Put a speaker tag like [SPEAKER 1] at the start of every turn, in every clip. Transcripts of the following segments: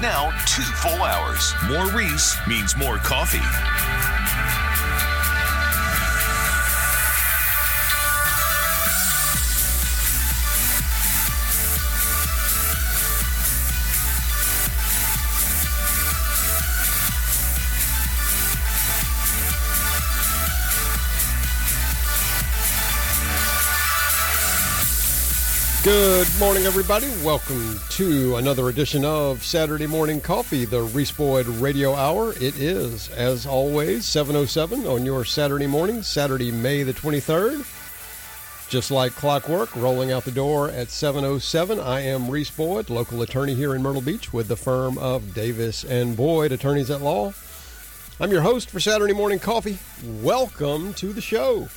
[SPEAKER 1] Now, two full hours. More Reese means more coffee.
[SPEAKER 2] Morning, everybody. Welcome to another edition of Saturday Morning Coffee, the Reese Boyd Radio Hour. It is, as always, 7.07 on your Saturday morning, Saturday, May the 23rd. Just like clockwork, rolling out the door at 7.07, I am Reese Boyd, local attorney here in Myrtle Beach with the firm of Davis and Boyd, attorneys at law. I'm your host for Saturday Morning Coffee. Welcome to the show.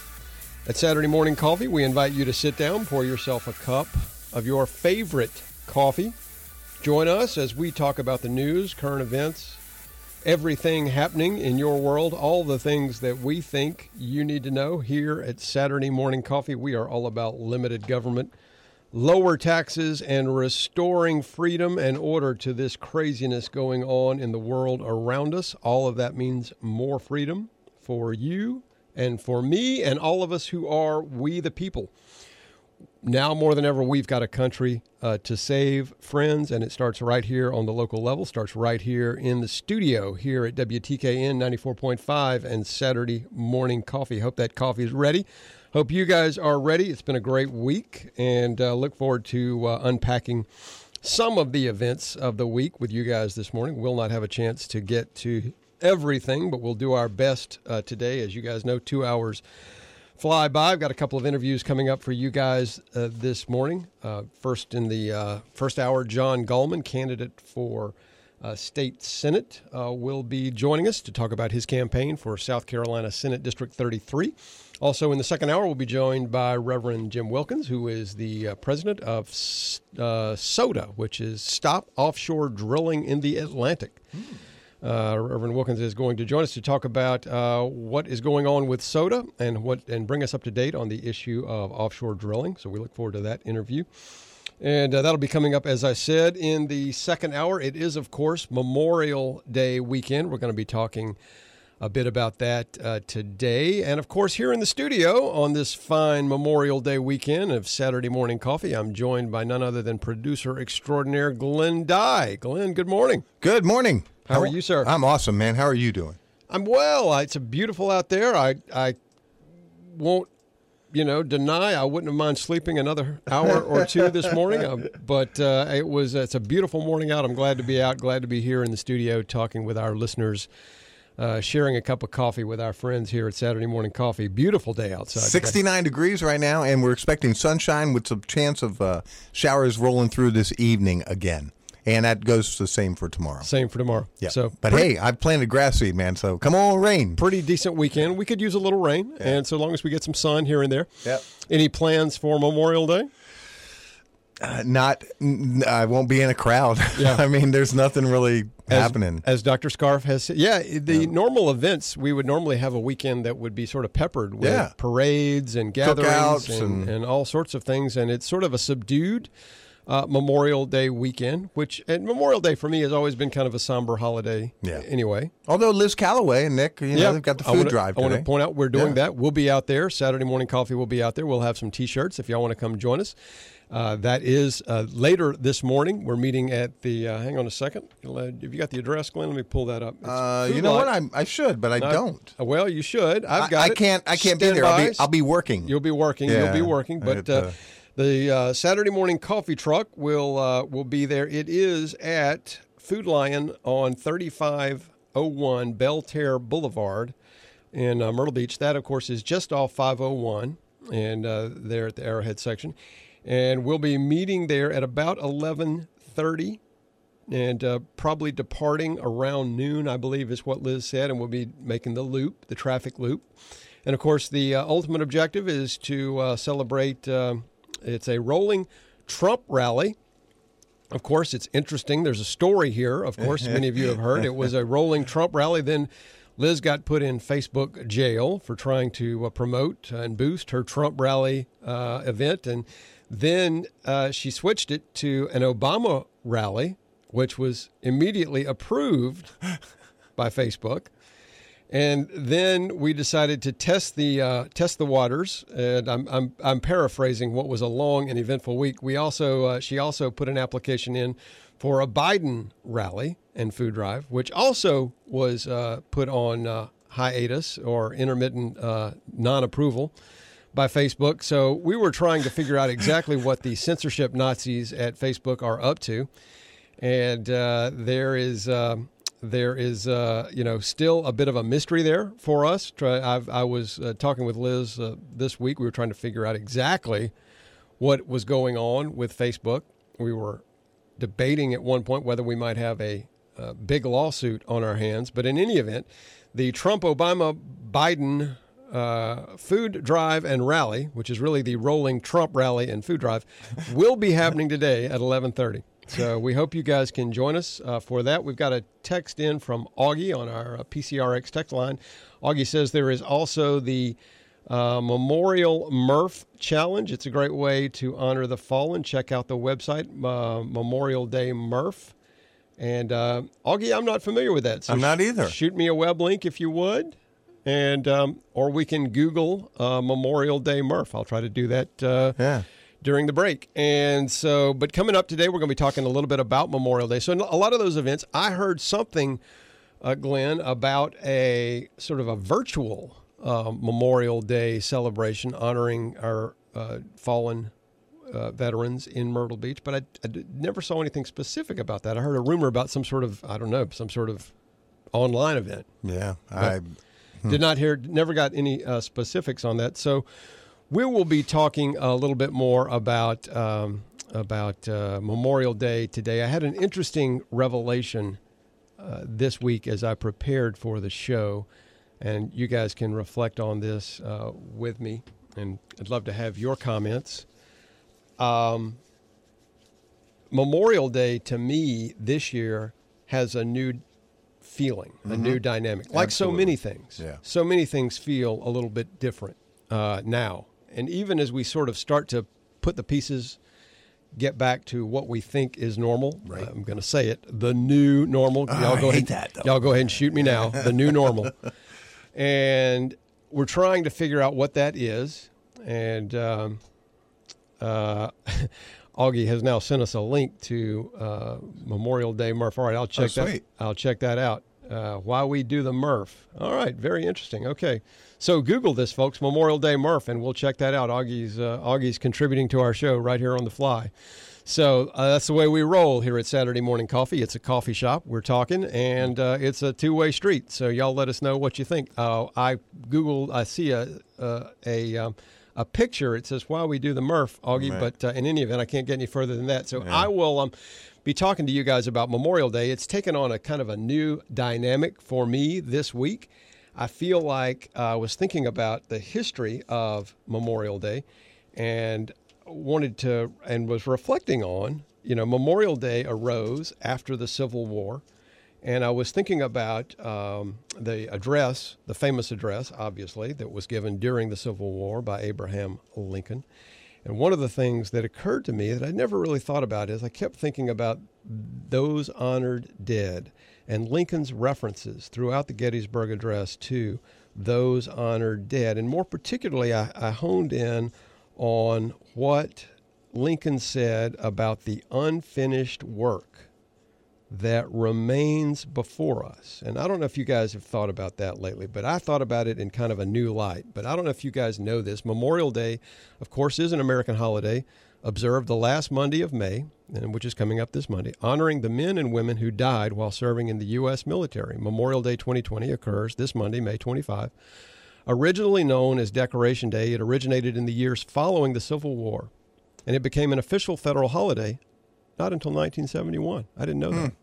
[SPEAKER 2] At Saturday Morning Coffee, we invite you to sit down, pour yourself a cup of your favorite coffee. Join us as we talk about the news, current events, everything happening in your world, all the things that we think you need to know here at Saturday Morning Coffee. We are all about limited government, lower taxes, and restoring freedom and order to this craziness going on in the world around us. All of that means more freedom for you and for me and all of us who are we the people. Now more than ever, we've got a country uh, to save, friends, and it starts right here on the local level, starts right here in the studio here at WTKN 94.5 and Saturday Morning Coffee. Hope that coffee is ready. Hope you guys are ready. It's been a great week, and uh, look forward to uh, unpacking some of the events of the week with you guys this morning. We'll not have a chance to get to everything, but we'll do our best uh, today. As you guys know, two hours fly by. I've got a couple of interviews coming up for you guys uh, this morning. Uh, first, in the uh, first hour, John Gallman, candidate for uh, state senate, uh, will be joining us to talk about his campaign for South Carolina Senate District 33. Also, in the second hour, we'll be joined by Reverend Jim Wilkins, who is the uh, president of SODA, which is Stop Offshore Drilling in the Atlantic. Mm. Uh, Reverend Wilkins is going to join us to talk about uh, what is going on with SODA and what and bring us up to date on the issue of offshore drilling. So we look forward to that interview. And uh, that'll be coming up, as I said, in the second hour. It is, of course, Memorial Day weekend. We're going to be talking a bit about that uh, today. And of course, here in the studio on this fine Memorial Day weekend of Saturday Morning Coffee, I'm joined by none other than producer extraordinaire Glenn Dye. Glenn, good morning.
[SPEAKER 3] Good morning.
[SPEAKER 2] How, How are you, sir?
[SPEAKER 3] I'm awesome, man. How are you doing?
[SPEAKER 2] I'm well. It's a beautiful out there. I I won't you know, deny I wouldn't have mind sleeping another hour or two this morning. Um, but uh, it was it's a beautiful morning out. I'm glad to be out. Glad to be here in the studio talking with our listeners, uh, sharing a cup of coffee with our friends here at Saturday Morning Coffee. Beautiful day outside.
[SPEAKER 3] 69
[SPEAKER 2] today.
[SPEAKER 3] degrees right now, and we're expecting sunshine with some chance of uh, showers rolling through this evening again. And that goes the same for tomorrow.
[SPEAKER 2] Same for tomorrow.
[SPEAKER 3] Yeah. So, but pretty, hey, I've planted grass seed, man. So come on, rain.
[SPEAKER 2] Pretty decent weekend. We could use a little rain, yeah. and so long as we get some sun here and there.
[SPEAKER 3] Yep.
[SPEAKER 2] Any plans for Memorial Day?
[SPEAKER 3] Uh, not, I won't be in a crowd. Yeah. I mean, there's nothing really
[SPEAKER 2] as,
[SPEAKER 3] happening.
[SPEAKER 2] As Dr. Scarf has said, yeah, the yeah. normal events, we would normally have a weekend that would be sort of peppered with
[SPEAKER 3] yeah.
[SPEAKER 2] parades and gatherings and, and, and all sorts of things. And it's sort of a subdued uh, Memorial Day weekend, which and Memorial Day for me has always been kind of a somber holiday.
[SPEAKER 3] Yeah.
[SPEAKER 2] Anyway,
[SPEAKER 3] although Liz Calloway and Nick, you know,
[SPEAKER 2] yeah.
[SPEAKER 3] they've got the food
[SPEAKER 2] wanna,
[SPEAKER 3] drive.
[SPEAKER 2] I want to point out we're doing yeah. that. We'll be out there. Saturday morning coffee will be out there. We'll have some T-shirts if y'all want to come join us. Uh, that is uh, later this morning. We're meeting at the. Uh, hang on a second. Have you got the address, Glenn? Let me pull that up.
[SPEAKER 3] Uh, you know what? I, I should, but I don't.
[SPEAKER 2] Uh, well, you should. I've got
[SPEAKER 3] I. I can't. I can't be there. I'll be, I'll be, working.
[SPEAKER 2] You'll be working. Yeah. You'll be working. But uh, the uh, Saturday morning coffee truck will uh, will be there. It is at Food Lion on 3501 Belle Terre Boulevard in uh, Myrtle Beach. That, of course, is just off 501 and uh, there at the Arrowhead section. And we'll be meeting there at about 1130 and uh, probably departing around noon, I believe is what Liz said, and we'll be making the loop, the traffic loop. And of course, the uh, ultimate objective is to uh, celebrate uh, it's a rolling Trump rally. Of course, it's interesting. There's a story here. Of course, many of you have heard it was a rolling Trump rally. Then Liz got put in Facebook jail for trying to uh, promote and boost her Trump rally uh, event. And then uh, she switched it to an Obama rally, which was immediately approved by Facebook. And then we decided to test the uh, test the waters, and I'm, I'm I'm paraphrasing what was a long and eventful week. We also uh, she also put an application in for a Biden rally and food drive, which also was uh, put on uh, hiatus or intermittent uh, non-approval by Facebook. So we were trying to figure out exactly what the censorship Nazis at Facebook are up to, and uh, there is. Um, there is, uh, you know, still a bit of a mystery there for us. I've, i was uh, talking with Liz uh, this week. We were trying to figure out exactly what was going on with Facebook. We were debating at one point whether we might have a, a big lawsuit on our hands. But in any event, the Trump, Obama, Biden uh, food drive and rally, which is really the rolling Trump rally and food drive, will be happening today at 11:30. So we hope you guys can join us uh, for that. We've got a text in from Augie on our uh, PCRX text line. Augie says there is also the uh, Memorial Murph Challenge. It's a great way to honor the fallen. Check out the website, uh, Memorial Day Murph. And uh, Augie, I'm not familiar with that.
[SPEAKER 3] So I'm not either.
[SPEAKER 2] Shoot me a web link if you would. And um, or we can Google uh, Memorial Day Murph. I'll try to do that.
[SPEAKER 3] yeah
[SPEAKER 2] during the break. And so, but coming up today, we're going to be talking a little bit about Memorial Day. So, a lot of those events, I heard something, uh, Glenn, about a sort of a virtual uh, Memorial Day celebration honoring our uh, fallen uh, veterans in Myrtle Beach, but I, I, never saw anything specific about that. I heard a rumor about some sort of, I don't know, some sort of online event.
[SPEAKER 3] Yeah, I
[SPEAKER 2] hmm. did not hear, never got any uh, specifics on that. So, we will be talking a little bit more about um, about uh, Memorial Day today. I had an interesting revelation uh, this week as I prepared for the show, and you guys can reflect on this uh, with me. And I'd love to have your comments. Um, Memorial Day to me this year has a new feeling, mm-hmm. a new dynamic. Like Absolutely. so many things,
[SPEAKER 3] yeah.
[SPEAKER 2] so many things feel a little bit different uh, now and even as we sort of start to put the pieces, get back to what we think is normal.
[SPEAKER 3] Right.
[SPEAKER 2] I'm going to say it: the new normal.
[SPEAKER 3] Oh, y'all go ahead. That,
[SPEAKER 2] y'all go ahead and shoot me now. the new normal, and we're trying to figure out what that is. And um, uh, Augie has now sent us a link to uh, Memorial Day Murph. All right, I'll check
[SPEAKER 3] oh,
[SPEAKER 2] that. I'll check that out. Uh, why we do the Murph. All right, very interesting. Okay, so Google this, folks, Memorial Day Murph, and we'll check that out. Augie's uh, Augie's contributing to our show right here on the fly. So uh, that's the way we roll here at Saturday Morning Coffee. It's a coffee shop. We're talking, and uh, it's a two-way street. So y'all let us know what you think. Uh, I Googled. I see a uh, a um, a picture. It says why we do the Murph, Augie. Right. But uh, in any event, I can't get any further than that. So yeah. I will. Um, be talking to you guys about Memorial Day. It's taken on a kind of a new dynamic for me this week. I feel like I was thinking about the history of Memorial Day and wanted to, and was reflecting on, you know, Memorial Day arose after the Civil War. And I was thinking about um, the address, the famous address, obviously, that was given during the Civil War by Abraham Lincoln. And one of the things that occurred to me that I never really thought about is I kept thinking about those honored dead and Lincoln's references throughout the Gettysburg Address to those honored dead. And more particularly, I, I honed in on what Lincoln said about the unfinished work that remains before us. And I don't know if you guys have thought about that lately, but I thought about it in kind of a new light. But I don't know if you guys know this. Memorial Day, of course, is an American holiday observed the last Monday of May, which is coming up this Monday, honoring the men and women who died while serving in the U.S. military. Memorial Day 2020 occurs this Monday, May 25. Originally known as Decoration Day, it originated in the years following the Civil War, and it became an official federal holiday not until 1971. I didn't know hmm. that.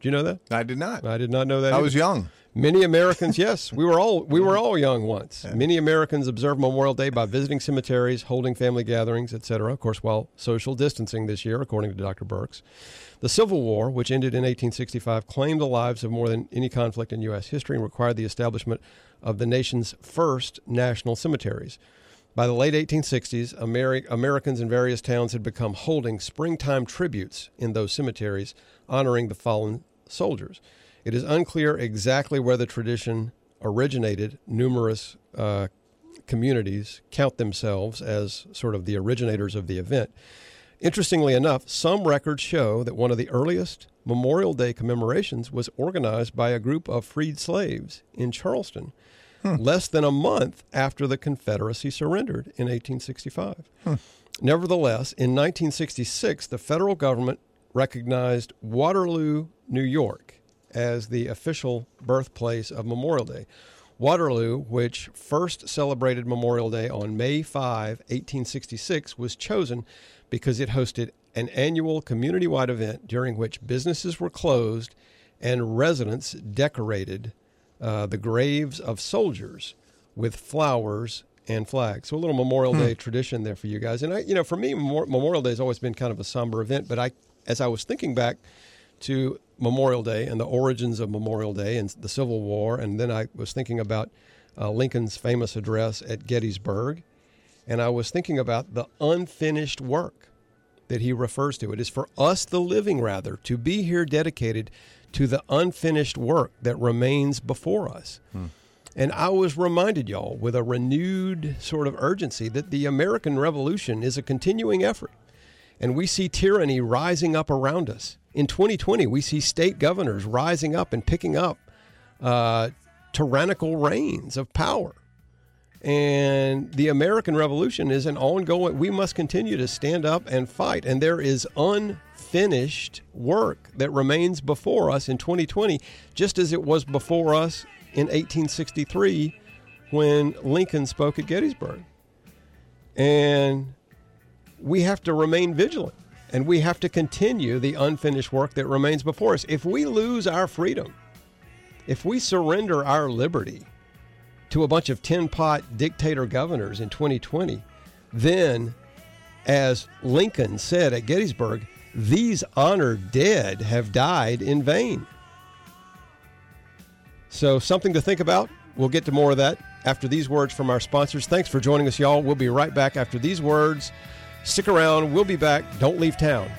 [SPEAKER 2] Do you know that?
[SPEAKER 3] I did not.
[SPEAKER 2] I did not know that.
[SPEAKER 3] I
[SPEAKER 2] either.
[SPEAKER 3] was young.
[SPEAKER 2] Many Americans, yes, we were all we were all young once. Many Americans observe Memorial Day by visiting cemeteries, holding family gatherings, etc. Of course, while social distancing this year, according to Dr. Birx. The Civil War, which ended in 1865, claimed the lives of more than any conflict in U.S. history and required the establishment of the nation's first national cemeteries. By the late 1860s, Ameri- Americans in various towns had become holding springtime tributes in those cemeteries, honoring the fallen soldiers. It is unclear exactly where the tradition originated. Numerous uh, communities count themselves as sort of the originators of the event. Interestingly enough, some records show that one of the earliest Memorial Day commemorations was organized by a group of freed slaves in Charleston, less than a month after the Confederacy surrendered in 1865. Nevertheless, in 1966, the federal government recognized Waterloo, New York, as the official birthplace of Memorial Day. Waterloo, which first celebrated Memorial Day on May 5, 1866, was chosen because it hosted an annual community wide event during which businesses were closed and residents decorated uh, the graves of soldiers with flowers and flags. So a little Memorial Day tradition there for you guys. And I, you know, for me, Memorial Day has always been kind of a somber event. But I, as I was thinking back to Memorial Day and the origins of Memorial Day and the Civil War, and then I was thinking about uh, Lincoln's famous address at Gettysburg, and I was thinking about the unfinished work that he refers to. It is for us, the living, rather, to be here dedicated to the unfinished work that remains before us. And I was reminded, y'all, with a renewed sort of urgency, that the American Revolution is a continuing effort. And we see tyranny rising up around us. In 2020, we see state governors rising up and picking up uh, tyrannical reigns of power. And the American Revolution is an ongoing, we must continue to stand up and fight. And there is unfinished work that remains before us in 2020, just as it was before us in 1863 when Lincoln spoke at Gettysburg. And we have to remain vigilant and we have to continue the unfinished work that remains before us. If we lose our freedom, if we surrender our liberty to a bunch of tin pot dictator governors in 2020, then, as Lincoln said at Gettysburg, these honored dead have died in vain. So, something to think about. We'll get to more of that after these words from our sponsors. Thanks for joining us, y'all. We'll be right back after these words. Stick around. We'll be back. Don't leave town.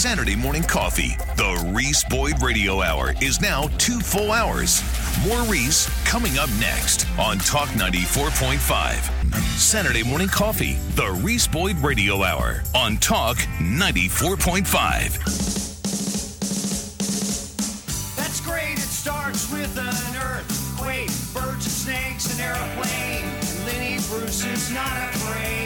[SPEAKER 1] Saturday morning coffee. The Reese Boyd Radio Hour is now two full hours. More Reese coming up next on Talk 94.5. Saturday morning coffee. The Reese Boyd Radio Hour on Talk 94.5.
[SPEAKER 4] an airplane. Lenny Bruce is not afraid.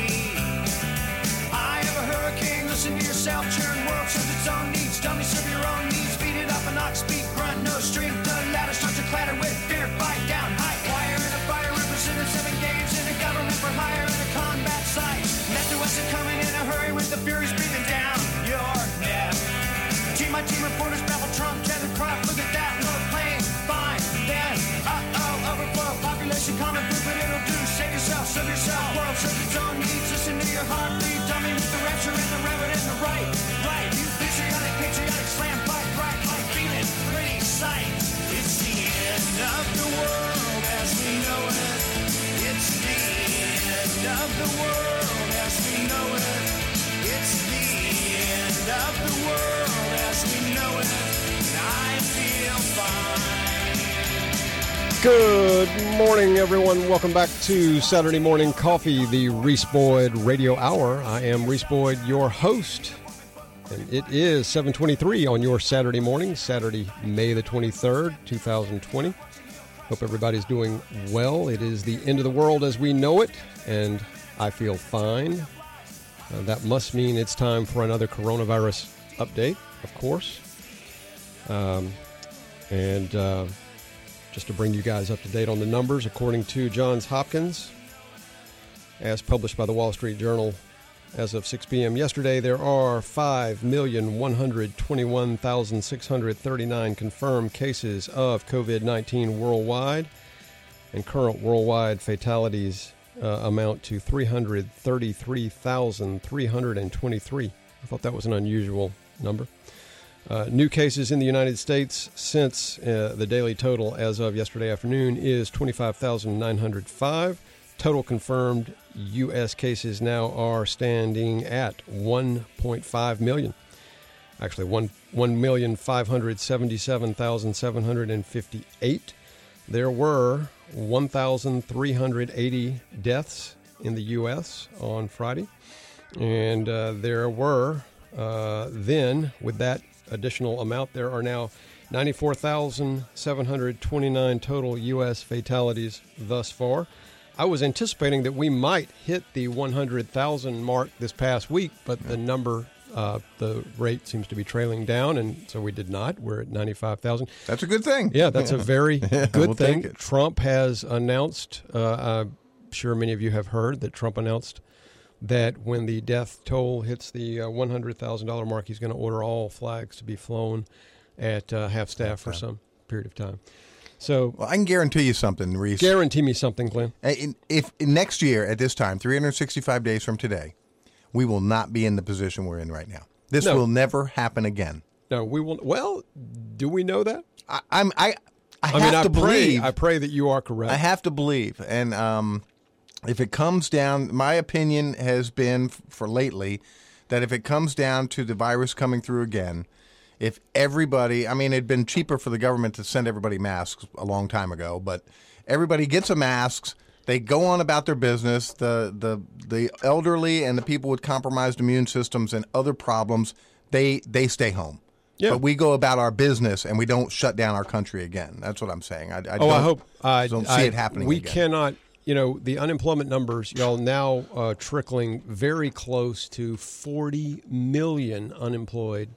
[SPEAKER 2] Good morning, everyone. Welcome back to Saturday Morning Coffee, the Reese Boyd Radio Hour. I am Reese Boyd, your host, and it is 7:23 on your Saturday morning, Saturday, May the 23rd, 2020. Hope everybody's doing well. It is the end of the world as we know it, and I feel fine. Uh, that must mean it's time for another coronavirus update, of course. Um, and uh, just to bring you guys up to date on the numbers, according to Johns Hopkins, as published by the Wall Street Journal as of 6 p.m. yesterday, there are 5,121,639 confirmed cases of COVID 19 worldwide, and current worldwide fatalities uh, amount to 333,323. I thought that was an unusual number. Uh, new cases in the United States since uh, the daily total as of yesterday afternoon is 25,905. Total confirmed U.S. cases now are standing at 1.5 million. Actually, 1, 1,577,758. There were 1,380 deaths in the U.S. on Friday. And uh, there were uh, then, with that additional amount, there are now 94,729 total U.S. fatalities thus far. I was anticipating that we might hit the 100,000 mark this past week, but the number, uh, the rate seems to be trailing down, and so we did not. We're at 95,000.
[SPEAKER 3] That's a good thing.
[SPEAKER 2] Yeah, that's a very good
[SPEAKER 3] we'll
[SPEAKER 2] thing. Trump has announced, uh, I'm sure many of you have heard that Trump announced that when the death toll hits the uh, $100,000 mark, he's going to order all flags to be flown at uh, half staff for some period of time. So
[SPEAKER 3] Well, I can guarantee you something, Reese.
[SPEAKER 2] guarantee me something, Glenn.
[SPEAKER 3] In- if in next year at this time, 365 days from today, we will not be in the position we're in right now. This
[SPEAKER 2] No.
[SPEAKER 3] will never happen again.
[SPEAKER 2] No, we will. Well, do we know that?
[SPEAKER 3] I, I'm I I,
[SPEAKER 2] I
[SPEAKER 3] have
[SPEAKER 2] mean, I
[SPEAKER 3] to
[SPEAKER 2] pray.
[SPEAKER 3] believe.
[SPEAKER 2] I pray that you are correct.
[SPEAKER 3] I have to believe, and um, if it comes down, my opinion has been for lately that if it comes down to the virus coming through again, if everybody, I mean, it'd been cheaper for the government to send everybody masks a long time ago, but everybody gets a masks. They go on about their business. The the the elderly and the people with compromised immune systems and other problems, they they stay home.
[SPEAKER 2] Yeah.
[SPEAKER 3] But we go about our business and we don't shut down our country again. That's what I'm saying. I, I
[SPEAKER 2] Oh,
[SPEAKER 3] don't,
[SPEAKER 2] I hope I
[SPEAKER 3] don't see
[SPEAKER 2] I-
[SPEAKER 3] it happening.
[SPEAKER 2] We
[SPEAKER 3] again.
[SPEAKER 2] cannot. You know, the unemployment numbers, y'all, now uh, trickling very close to 40 million unemployed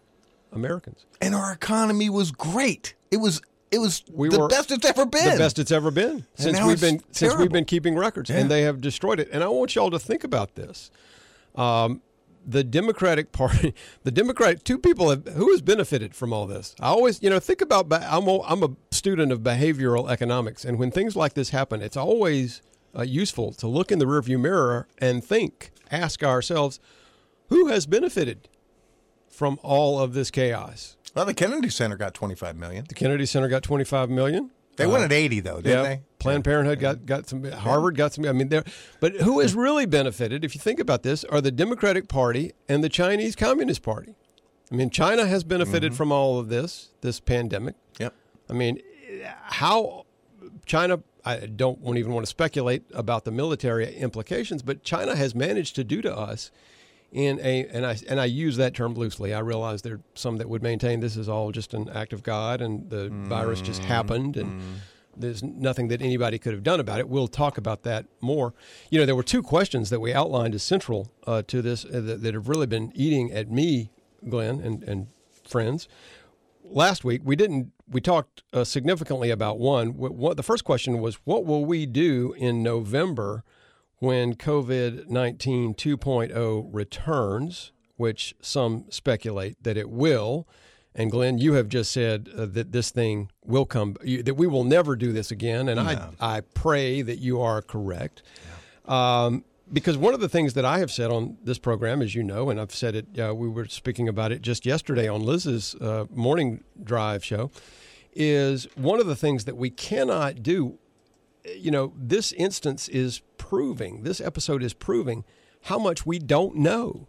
[SPEAKER 2] Americans.
[SPEAKER 3] and our economy was great. It was it was
[SPEAKER 2] We
[SPEAKER 3] the
[SPEAKER 2] were
[SPEAKER 3] best it's ever been.
[SPEAKER 2] The best it's ever been since we've been since we've been keeping records,
[SPEAKER 3] Yeah.
[SPEAKER 2] and they have destroyed it. And I want y'all to think about this. Um, the Democratic Party, the Democratic, two people have who has benefited from all this. I always, you know, think about. I'm a, I'm a student of behavioral economics, and when things like this happen, it's always uh, useful to look in the rearview mirror and think, ask ourselves, who has benefited from all of this chaos?
[SPEAKER 3] Well, the Kennedy Center got 25 million.
[SPEAKER 2] The Kennedy Center got 25 million.
[SPEAKER 3] They went at 80 though, didn't
[SPEAKER 2] Yeah,
[SPEAKER 3] they?
[SPEAKER 2] Planned Parenthood got got some. Harvard got some. I mean, there. But who has really benefited, if you think about this, are the Democratic Party and the Chinese Communist Party. I mean, China has benefited
[SPEAKER 3] Mm-hmm.
[SPEAKER 2] from all of this, this pandemic.
[SPEAKER 3] Yep.
[SPEAKER 2] I mean, how China? I don't even want to speculate about the military implications, but China has managed to do to us in a and I and I use that term loosely. I realize there are some that would maintain this is all just an act of God and the virus just happened and there's nothing that anybody could have done about it. We'll talk about that more. You know, there were two questions that we outlined as central uh, to this uh, that, that have really been eating at me, Glenn and and friends last week we didn't we talked uh, significantly about one what, what the first question was what will we do in november when covid-19 2.0 returns which some speculate that it will. And glenn you have just said uh, that this thing will come you, that we will never do this again. And i i pray that you are correct. Um, because one of the things that I have said on this program, as you know, and I've said it, uh, we were speaking about it just yesterday on Liz's uh, morning drive show, is one of the things that we cannot do. You know, this instance is proving, this episode is proving how much we don't know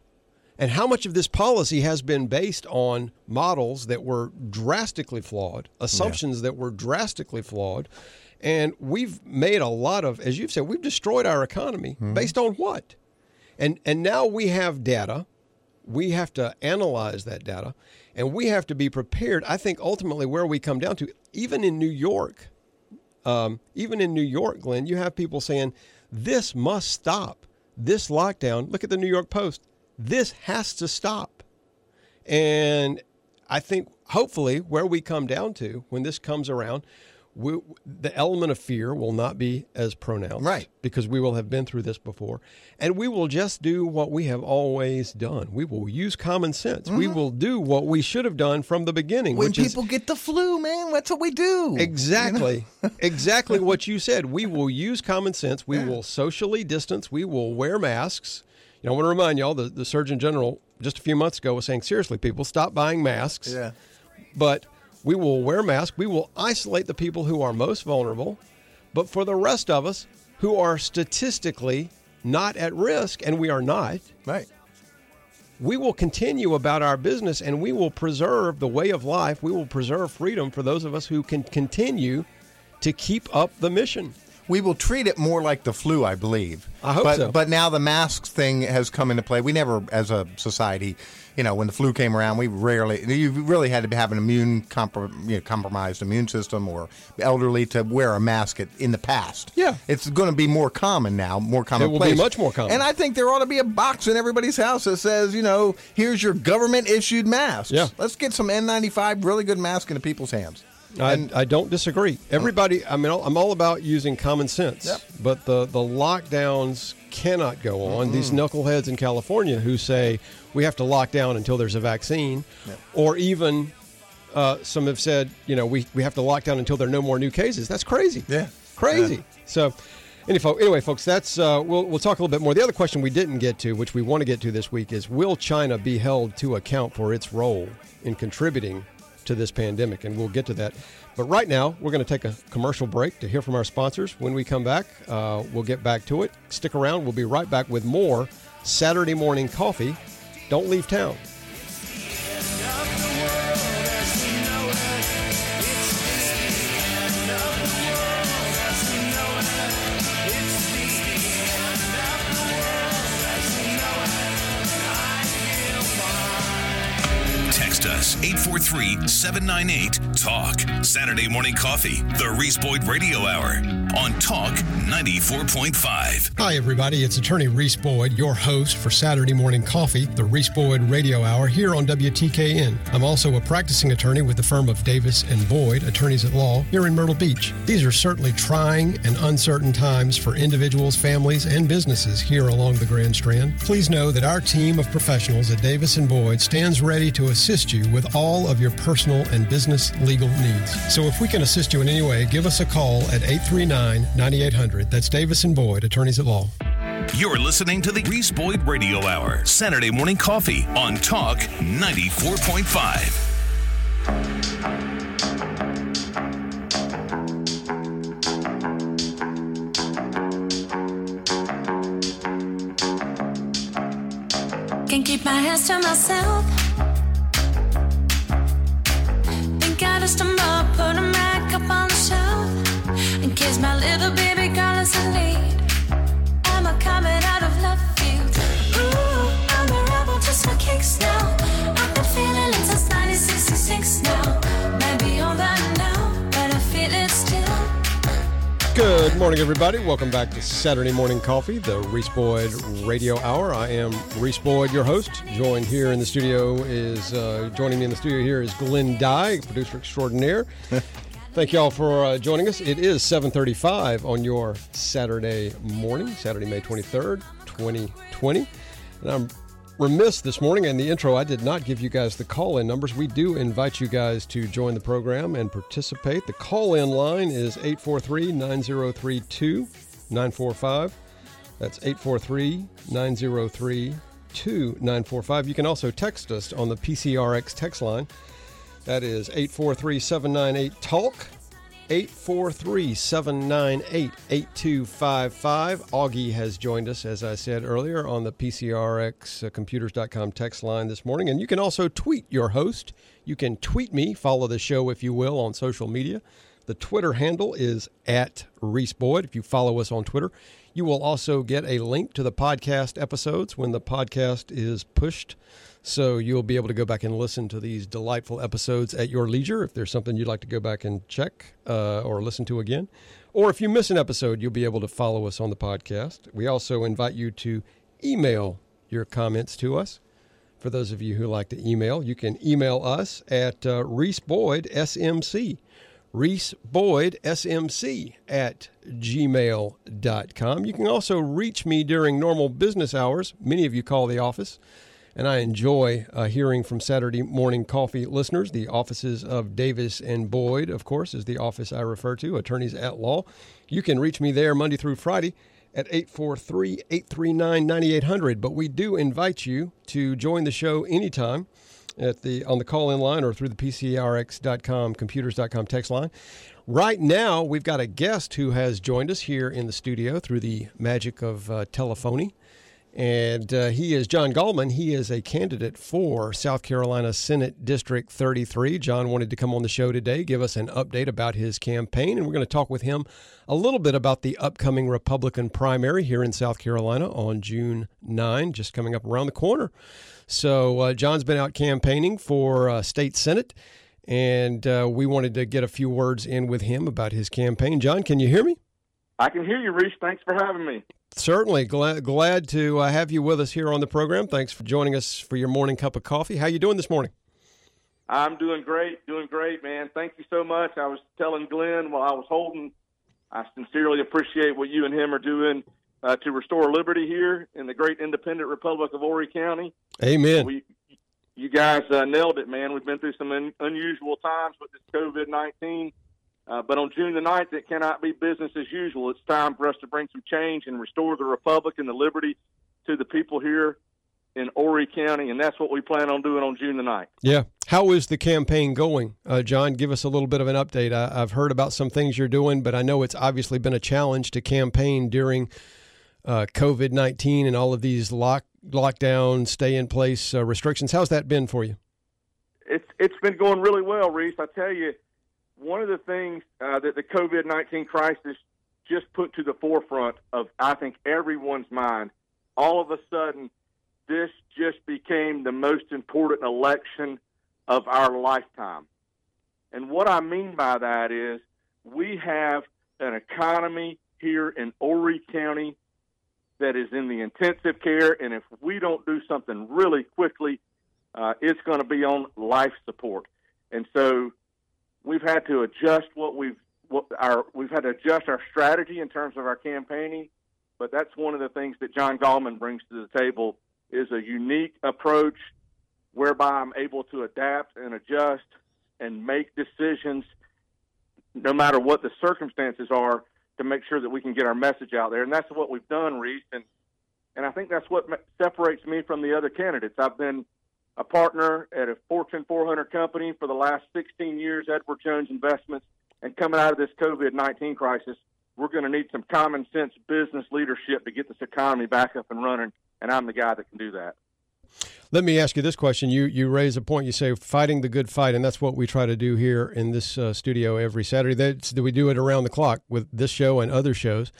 [SPEAKER 2] and how much of this policy has been based on models that were drastically flawed, assumptions that were drastically flawed. And we've made a lot of, as you've said, we've destroyed our economy based on what? And and now we have data. We have to analyze that data and we have to be prepared. I think ultimately where we come down to, even in New York, um, even in New York, Glenn, you have people saying this must stop. This lockdown. Look at the New York Post. This has to stop. And I think hopefully where we come down to when this comes around, we, the element of fear will not be as pronounced.
[SPEAKER 3] Right.
[SPEAKER 2] Because we will have been through this before. And we will just do what we have always done. We will use common sense. We mm-hmm. will do what we should have done from the beginning.
[SPEAKER 3] When
[SPEAKER 2] which is
[SPEAKER 3] people get the flu, man, that's what we do.
[SPEAKER 2] Exactly. exactly what you said. We will use common sense. We will socially distance. We will wear masks. You know, I want to remind y'all the, the Surgeon General just a few months ago was saying, seriously, people, stop buying masks.
[SPEAKER 3] Yeah.
[SPEAKER 2] But we will wear masks. We will isolate the people who are most vulnerable. But for the rest of us who are statistically not at risk, and we are not,
[SPEAKER 3] Right.
[SPEAKER 2] we will continue about our business and we will preserve the way of life. We will preserve freedom for those of us who can continue to keep up the mission.
[SPEAKER 3] We will treat it more like the flu, I believe.
[SPEAKER 2] I hope
[SPEAKER 3] but,
[SPEAKER 2] so.
[SPEAKER 3] But now the masks thing has come into play. We never, as a society, you know, when the flu came around, we rarely, you really had to have an immune compro, you know, compromised immune system or elderly to wear a mask at, in the past.
[SPEAKER 2] Yeah.
[SPEAKER 3] it's going to be more common now, more common.
[SPEAKER 2] It will be much more common.
[SPEAKER 3] And I think there ought to be a box in everybody's house that says, you know, here's your government issued mask.
[SPEAKER 2] Yeah.
[SPEAKER 3] let's get some N95 really good mask into people's hands.
[SPEAKER 2] I, I don't disagree. Everybody, I mean, I'm all about using common sense,
[SPEAKER 3] Yep.
[SPEAKER 2] but the, the lockdowns cannot go on. These knuckleheads in California who say we have to lock down until there's a vaccine, or even uh, some have said, you know, we, we have to lock down until there are no more new cases. That's crazy.
[SPEAKER 3] Yeah.
[SPEAKER 2] Crazy.
[SPEAKER 3] Yeah.
[SPEAKER 2] So, anyway, folks, that's uh, we'll we'll talk a little bit more. The other question we didn't get to, which we want to get to this week, is will China be held to account for its role in contributing to this pandemic? And we'll get to that. But right now, we're going to take a commercial break to hear from our sponsors. When we come back, uh, we'll get back to it. Stick around. We'll be right back with more Saturday morning coffee. Don't leave town.
[SPEAKER 1] 843 798 TALK. Saturday morning coffee, the Reese Boyd Radio Hour on Talk 94.5.
[SPEAKER 2] Hi, everybody. It's attorney Reese Boyd, your host for Saturday Morning Coffee, the Reese Boyd Radio Hour here on WTKN. I'm also a practicing attorney with the firm of Davis and Boyd, attorneys at law, here in Myrtle Beach. These are certainly trying and uncertain times for individuals, families, and businesses here along the Grand Strand. Please know that our team of professionals at Davis and Boyd stands ready to assist you with all of your personal and business legal needs. So if we can assist you in any way, give us a call at 839 9800. That's Davis and Boyd, attorneys at law.
[SPEAKER 1] You're listening to the Reese Boyd Radio Hour, Saturday morning coffee on Talk 94.5.
[SPEAKER 5] Can't keep my hands to myself. I just stumble, put 'em back up on the shelf. In case my little baby girl is in need. Am I coming out of left field? Ooh, I'm a rebel just for kicks now. I've been feeling since 1966 now.
[SPEAKER 2] Good morning, everybody. Welcome back to Saturday Morning Coffee, the Reese Boyd Radio Hour. I am Reese Boyd, your host. Joined here in the studio is uh, joining me in the studio here is Glenn Dye, producer extraordinaire. Thank you all for uh, joining us. It is 7:35 on your Saturday morning, Saturday, May 23rd, 2020, and I'm remiss this morning in the intro. I did not give you guys the call in numbers. We do invite you guys to join the program and participate. The call in line is 843 9032 945. That's 843 903 2945. You can also text us on the PCRX text line. That is 843 798 TALK. 843 798 8255. Augie has joined us, as I said earlier, on the PCRXcomputers.com uh, text line this morning. And you can also tweet your host. You can tweet me, follow the show if you will, on social media. The Twitter handle is at Reese Boyd. If you follow us on Twitter, you will also get a link to the podcast episodes when the podcast is pushed. So you'll be able to go back and listen to these delightful episodes at your leisure if there's something you'd like to go back and check uh, or listen to again. Or if you miss an episode, you'll be able to follow us on the podcast. We also invite you to email your comments to us. For those of you who like to email, you can email us at uh, Reese Boyd, SMC. Reese Boyd, SMC at gmail.com. You can also reach me during normal business hours. Many of you call the office, and I enjoy uh, hearing from Saturday morning coffee listeners. The offices of Davis and Boyd, of course, is the office I refer to, attorneys at law. You can reach me there Monday through Friday at 843 839 9800. But we do invite you to join the show anytime at the on the call in line or through the PCRX.com, computers.com text line. Right now, we've got a guest who has joined us here in the studio through the magic of uh, telephony. And uh, he is John Gallman. He is a candidate for South Carolina Senate District 33. John wanted to come on the show today, give us an update about his campaign, and we're going to talk with him a little bit about the upcoming Republican primary here in South Carolina on June 9, just coming up around the corner. So, uh, John's been out campaigning for uh, state senate, and uh, we wanted to get a few words in with him about his campaign. John, can you hear me?
[SPEAKER 6] I can hear you, Reese. Thanks for having me.
[SPEAKER 2] Certainly, glad glad to uh, have you with us here on the program. Thanks for joining us for your morning cup of coffee. How you doing this morning?
[SPEAKER 6] I'm doing great, doing great, man. Thank you so much. I was telling Glenn while I was holding, I sincerely appreciate what you and him are doing uh, to restore liberty here in the great independent Republic of Horry County.
[SPEAKER 2] Amen.
[SPEAKER 6] We, you guys uh, nailed it, man. We've been through some un- unusual times with this COVID 19. Uh, but on June the 9th, it cannot be business as usual. It's time for us to bring some change and restore the Republic and the liberty to the people here in Horry County, and that's what we plan on doing on June the 9th.
[SPEAKER 2] Yeah. How is the campaign going, uh, John? Give us a little bit of an update. I, have heard about some things you're doing, but I know it's obviously been a challenge to campaign during uh, COVID 19 and all of these lock lockdown, stay in place uh, restrictions. How's that been for you?
[SPEAKER 6] It's it's been going really well, Reese. I tell you, one of the things uh, that the COVID nineteen crisis just put to the forefront of I think everyone's mind. All of a sudden, this just became the most important election of our lifetime. And what I mean by that is we have an economy here in Horry County that is in the intensive care, and if we don't do something really quickly, uh, it's going to be on life support. And so we've had to adjust what we've what our we've had to adjust our strategy in terms of our campaigning. But that's one of the things that John Gallman brings to the table is a unique approach whereby I'm able to adapt and adjust and make decisions no matter what the circumstances are to make sure that we can get our message out there. And that's what we've done, Reese. And, and I think that's what separates me from the other candidates. I've been a partner at a Fortune 400 company for the last 16 years, Edward Jones Investments. And coming out of this COVID 19 crisis, we're going to need some common sense business leadership to get this economy back up and running. And I'm the guy that can do that.
[SPEAKER 2] Let me ask you this question. You you raise a point. You say fighting the good fight, and that's what we try to do here in this uh, studio every Saturday. That's, we do it around the clock with this show and other shows.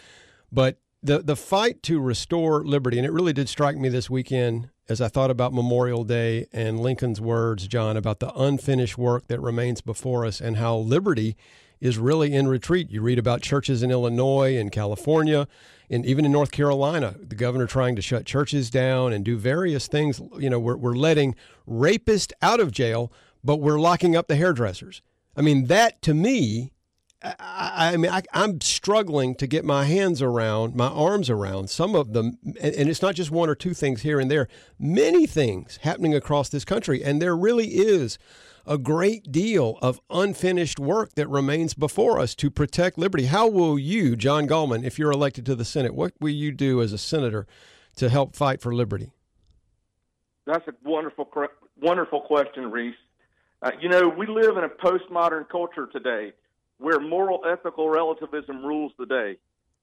[SPEAKER 2] But the the fight to restore liberty, and it really did strike me this weekend as I thought about Memorial Day and Lincoln's words, John, about the unfinished work that remains before us and how liberty is really in retreat. You read about churches in Illinois and California and even in North Carolina, the governor trying to shut churches down and do various things. You know, we're, we're letting rapists out of jail, but we're locking up the hairdressers. I mean, that to me, I, I mean, I, am struggling to get my hands around, my arms around some of them. And, and it's not just one or two things here and there, many things happening across this country. And there really is a great deal of unfinished work that remains before us to protect liberty. How will you, John Gallman, if you're elected to the Senate, what will you do as a senator to help fight for liberty?
[SPEAKER 6] That's a wonderful, wonderful question, Reese. Uh, you know, we live in a postmodern culture today where moral ethical relativism rules the day.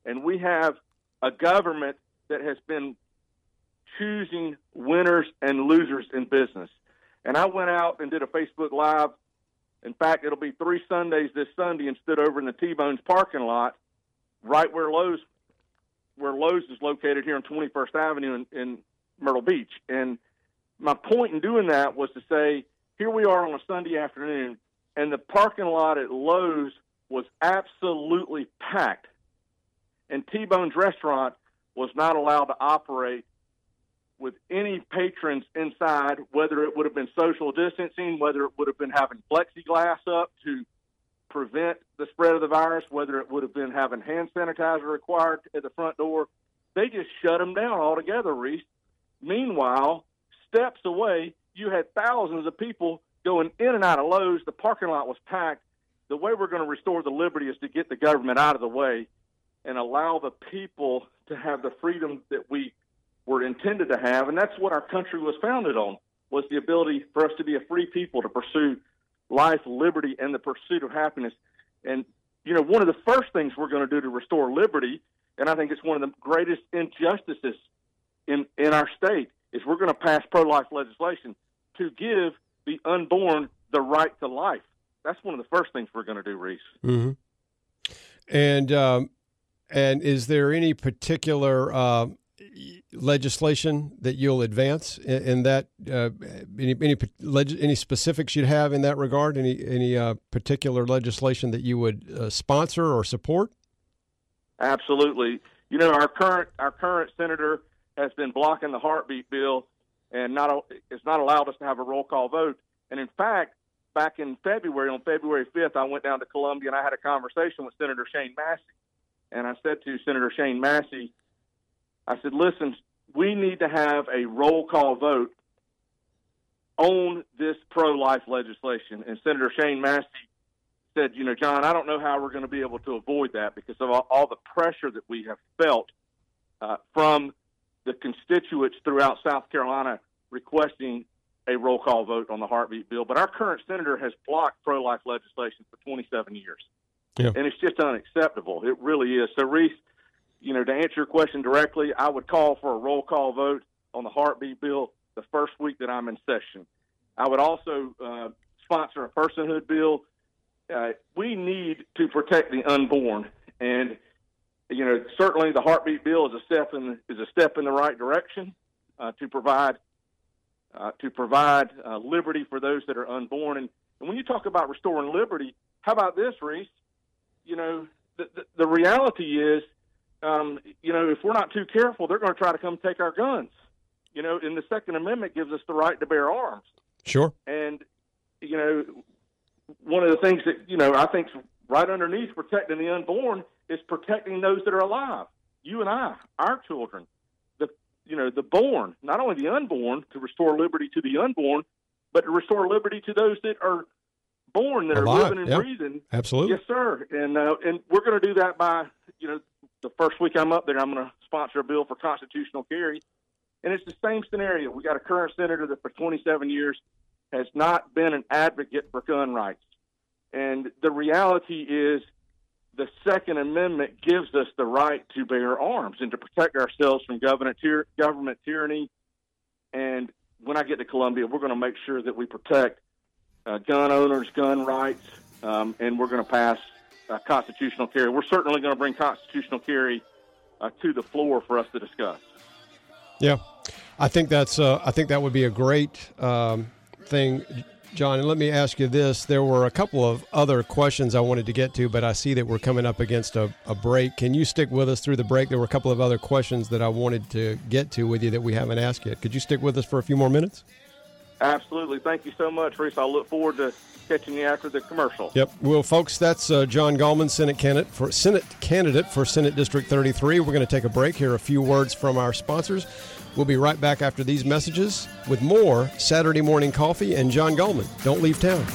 [SPEAKER 6] And we have a government that has been choosing winners and losers in business. And I went out and did a Facebook Live. In fact, it'll be three Sundays this Sunday and stood over in the T-Bones parking lot, right where Lowe's, where Lowe's is located here on 21st Avenue in, in Myrtle Beach. And my point in doing that was to say, here we are on a Sunday afternoon, and the parking lot at Lowe's was absolutely packed. And T-Bone's restaurant was not allowed to operate with any patrons inside, whether it would have been social distancing, whether it would have been having plexiglass up to prevent the spread of the virus, whether it would have been having hand sanitizer required at the front door. They just shut them down altogether, Reese. Meanwhile, steps away, you had thousands of people going in and out of Lowe's. The parking lot was packed. The way we're going to restore the liberty is to get the government out of the way and allow the people to have the freedom that we were intended to have. And that's what our country was founded on, was the ability for us to be a free people to pursue life, liberty, and the pursuit of happiness. And, you know, one of the first things we're going to do to restore liberty, and I think it's one of the greatest injustices in, in our state, is we're going to pass pro life legislation to give the unborn the right to life. That's one of the first things we're going to do, Reese.
[SPEAKER 2] Mm-hmm. And um, and is there any particular uh, legislation that you'll advance in, in that? Uh, any any leg- any specifics you'd have in that regard? Any any uh, particular legislation that you would uh, sponsor or support?
[SPEAKER 6] Absolutely. You know, our current our current senator has been blocking the heartbeat bill, and not it's not allowed us to have a roll call vote. And in fact, back in February, on February 5th, I went down to Columbia and I had a conversation with Senator Shane Massey. And I said to Senator Shane Massey, I said, listen, we need to have a roll call vote on this pro life legislation. And Senator Shane Massey said, you know, John, I don't know how we're going to be able to avoid that because of all, all the pressure that we have felt uh, from the constituents throughout South Carolina requesting a roll call vote on the heartbeat bill. But our current senator has blocked pro life legislation for 27 years. Yeah. And it's just unacceptable. It really is. So, Reese, you know, to answer your question directly, I would call for a roll call vote on the heartbeat bill the first week that I'm in session. I would also uh, sponsor a personhood bill. Uh, we need to protect the unborn, and you know, certainly the heartbeat bill is a step in is a step in the right direction uh, to provide uh, to provide uh, liberty for those that are unborn. And, and, when you talk about restoring liberty, how about this, Reese? You know, the, the, the reality is, um, you know, if we're not too careful, they're going to try to come take our guns. You know, and the Second Amendment gives us the right to bear arms.
[SPEAKER 2] Sure.
[SPEAKER 6] And, you know, one of the things that, you know, I think right underneath protecting the unborn is protecting those that are alive. You and I, our children the, you know, the born, not only the unborn, to restore liberty to the unborn, but to restore liberty to those that are born, that are living and
[SPEAKER 2] yep.
[SPEAKER 6] breathing.
[SPEAKER 2] Absolutely.
[SPEAKER 6] Yes, sir. And uh, and we're going to do that by, you know, the first week I'm up there, I'm going to sponsor a bill for constitutional carry. And it's the same scenario. We got a current senator that for 27 years has not been an advocate for gun rights. And the reality is the Second Amendment gives us the right to bear arms and to protect ourselves from government, tyr- government tyranny. And when I get to Columbia, we're going to make sure that we protect uh, gun owners' gun rights, um, and we're going to pass uh, constitutional carry. We're certainly going to bring constitutional carry uh, to the floor for us to discuss.
[SPEAKER 2] Yeah, I think that's. Uh, I think that would be a great um, thing John, and let me ask you this. There were a couple of other questions I wanted to get to, but I see that we're coming up against a, a, break. Can you stick with us through the break? There were a couple of other questions that I wanted to get to with you that we haven't asked yet. Could you stick with us for a few more minutes?
[SPEAKER 6] Absolutely. Thank you so much, Reese. I look forward to catching you after the commercial.
[SPEAKER 2] Yep. Well, folks, that's uh, John Gallman, Senate candidate for Senate candidate for Senate District 33. We're going to take a break here. A few words from our sponsors. We'll be right back after these messages with more Saturday Morning Coffee and John Gallman. Don't leave town.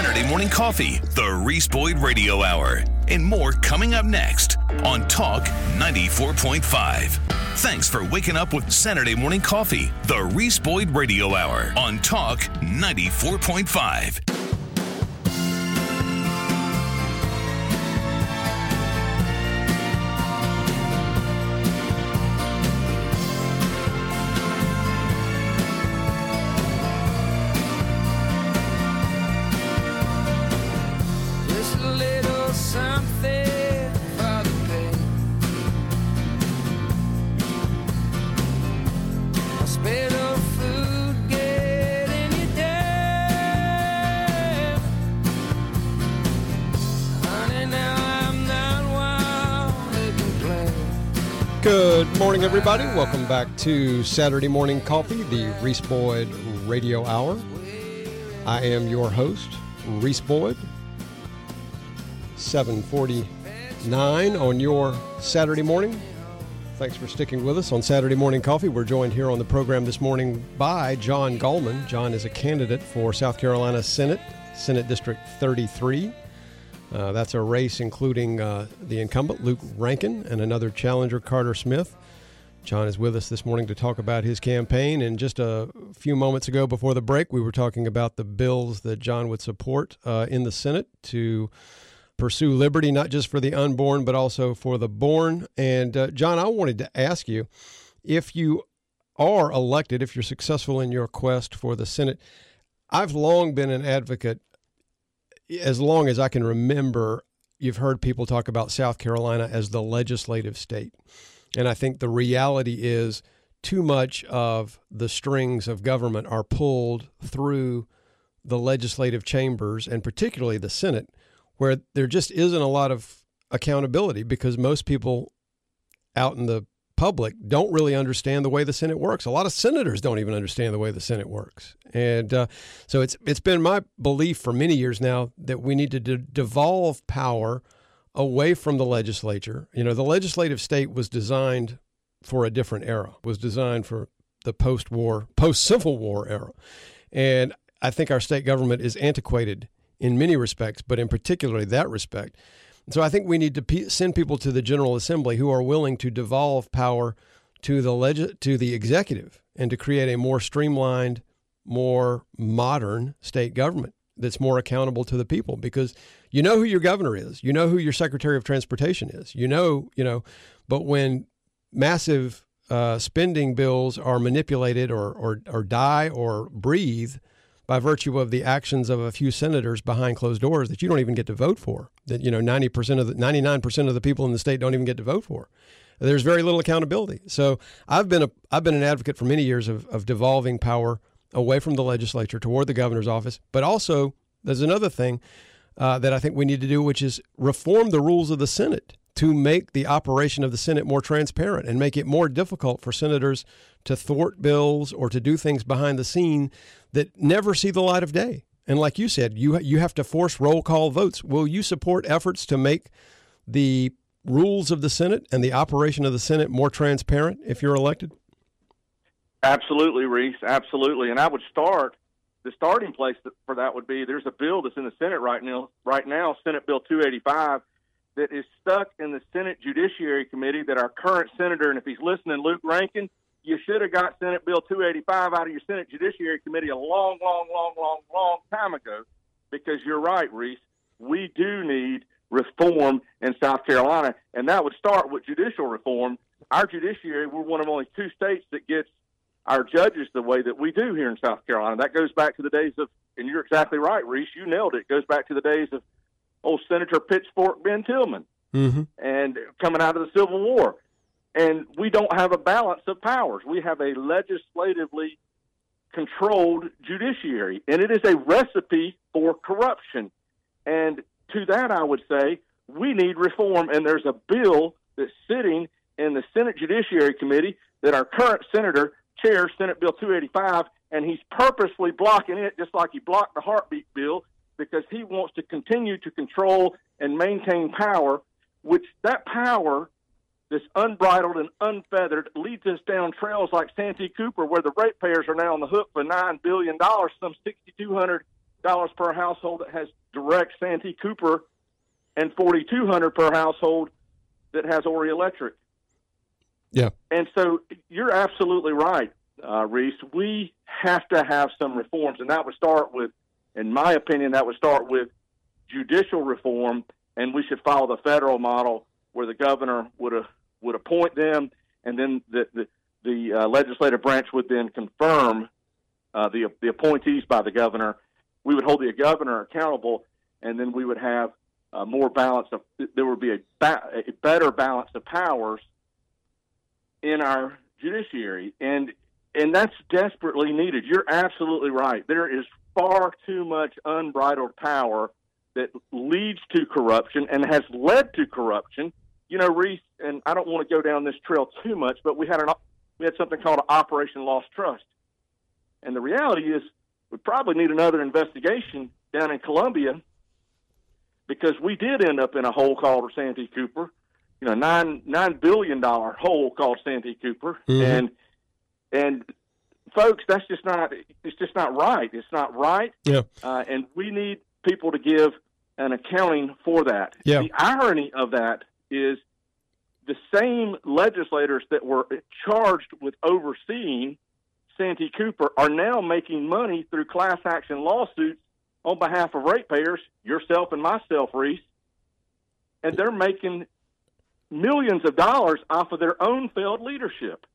[SPEAKER 1] Saturday Morning Coffee, the Reese Boyd Radio Hour, and more coming up next on Talk 94.5. Thanks for waking up with Saturday Morning Coffee, the Reese Boyd Radio Hour on Talk 94.5.
[SPEAKER 2] everybody. Welcome back to Saturday Morning Coffee, the Reese Boyd Radio Hour. I am your host, Reese Boyd. 749 on your Saturday morning. Thanks for sticking with us on Saturday Morning Coffee. We're joined here on the program this morning by John Gallman. John is a candidate for South Carolina Senate, Senate District 33. Uh, that's a race including uh, the incumbent Luke Rankin and another challenger Carter Smith. John is with us this morning to talk about his campaign. And just a few moments ago before the break, we were talking about the bills that John would support uh, in the Senate to pursue liberty, not just for the unborn, but also for the born. And uh, John, I wanted to ask you if you are elected, if you're successful in your quest for the Senate, I've long been an advocate as long as I can remember, you've heard people talk about South Carolina as the legislative state. And I think the reality is too much of the strings of government are pulled through the legislative chambers and particularly the Senate, where there just isn't a lot of accountability because most people out in the public don't really understand the way the Senate works. A lot of senators don't even understand the way the Senate works, and uh, so it's it's been my belief for many years now that we need to de- devolve power away from the legislature. You know, the legislative state was designed for a different era. Was designed for the post-war, post-Civil War era, and I think our state government is antiquated in many respects, but in particularly that respect. So I think we need to pe- send people to the General Assembly who are willing to devolve power to the leg- to the executive and to create a more streamlined, more modern state government that's more accountable to the people because you know who your governor is, you know who your secretary of transportation is, you know, you know, but when massive uh, spending bills are manipulated or, or or die or breathe by virtue of the actions of a few senators behind closed doors that you don't even get to vote for. That you know, ninety percent of the ninety nine percent of the people in the state don't even get to vote for. There's very little accountability. So I've been a I've been an advocate for many years of, of devolving power away from the legislature toward the governor's office. But also, there's another thing uh, that I think we need to do, which is reform the rules of the Senate to make the operation of the Senate more transparent and make it more difficult for senators to thwart bills or to do things behind the scene that never see the light of day. And like you said, you you have to force roll call votes. Will you support efforts to make the rules of the Senate and the operation of the Senate more transparent if you're elected?
[SPEAKER 6] Absolutely, Reese. Absolutely. And I would start the starting place for that would be there's a bill that's in the Senate right now, right now, Senate Bill 285, that is stuck in the Senate Judiciary Committee that our current senator, and if he's listening, Luke Rankin, you should have got Senate Bill 285 out of your Senate Judiciary Committee a long, long, long, long, long time ago because you're right, Reese. We do need reform in South Carolina, and that would start with judicial reform. Our judiciary, we're one of only two states that gets our judges the way that we do here in South Carolina. That goes back to the days of, and you're exactly right, Reese, you nailed it. It goes back to the days of old Senator Pitchfork Ben Tillman mm-hmm. and coming out of the Civil War and we don't have a balance of powers. We have a legislatively controlled judiciary, and it is a recipe for corruption. And to that, I would say we need reform, and there's a bill that's sitting in the Senate Judiciary Committee that our current senator chairs, Senate Bill 285, and he's purposely blocking it, just like he blocked the heartbeat bill, because he wants to continue to control and maintain power, which that power this unbridled and unfeathered leads us down trails like Santee Cooper, where the ratepayers are now on the hook for nine billion dollars, some sixty-two hundred dollars per household that has direct Santee Cooper, and forty-two hundred per household that has Horry Electric.
[SPEAKER 2] Yeah,
[SPEAKER 6] and so you're absolutely right, uh, Reese. We have to have some reforms, and that would start with, in my opinion, that would start with judicial reform, and we should follow the federal model where the governor would have would appoint them, and then the the, the uh, legislative branch would then confirm uh, the the appointees by the governor. We would hold the governor accountable, and then we would have uh, more balance of. There would be a, ba- a better balance of powers in our judiciary, and and that's desperately needed. You're absolutely right. There is far too much unbridled power that leads to corruption and has led to corruption you know, Reese, and I don't want to go down this trail too much, but we had an we had something called Operation Lost Trust, and the reality is we probably need another investigation down in Columbia because we did end up in a hole called Santee Cooper, you know, nine nine billion dollar hole called Santee Cooper,
[SPEAKER 2] Mhm.
[SPEAKER 6] and and folks, that's just not it's just not right. It's not right,
[SPEAKER 2] Yeah.
[SPEAKER 6] uh, and we need people to give an accounting for that.
[SPEAKER 2] Yeah.
[SPEAKER 6] The irony of that is the same legislators that were charged with overseeing Santee Cooper are now making money through class action lawsuits on behalf of ratepayers, yourself and myself, Reese, and they're making millions of dollars off of their own failed leadership.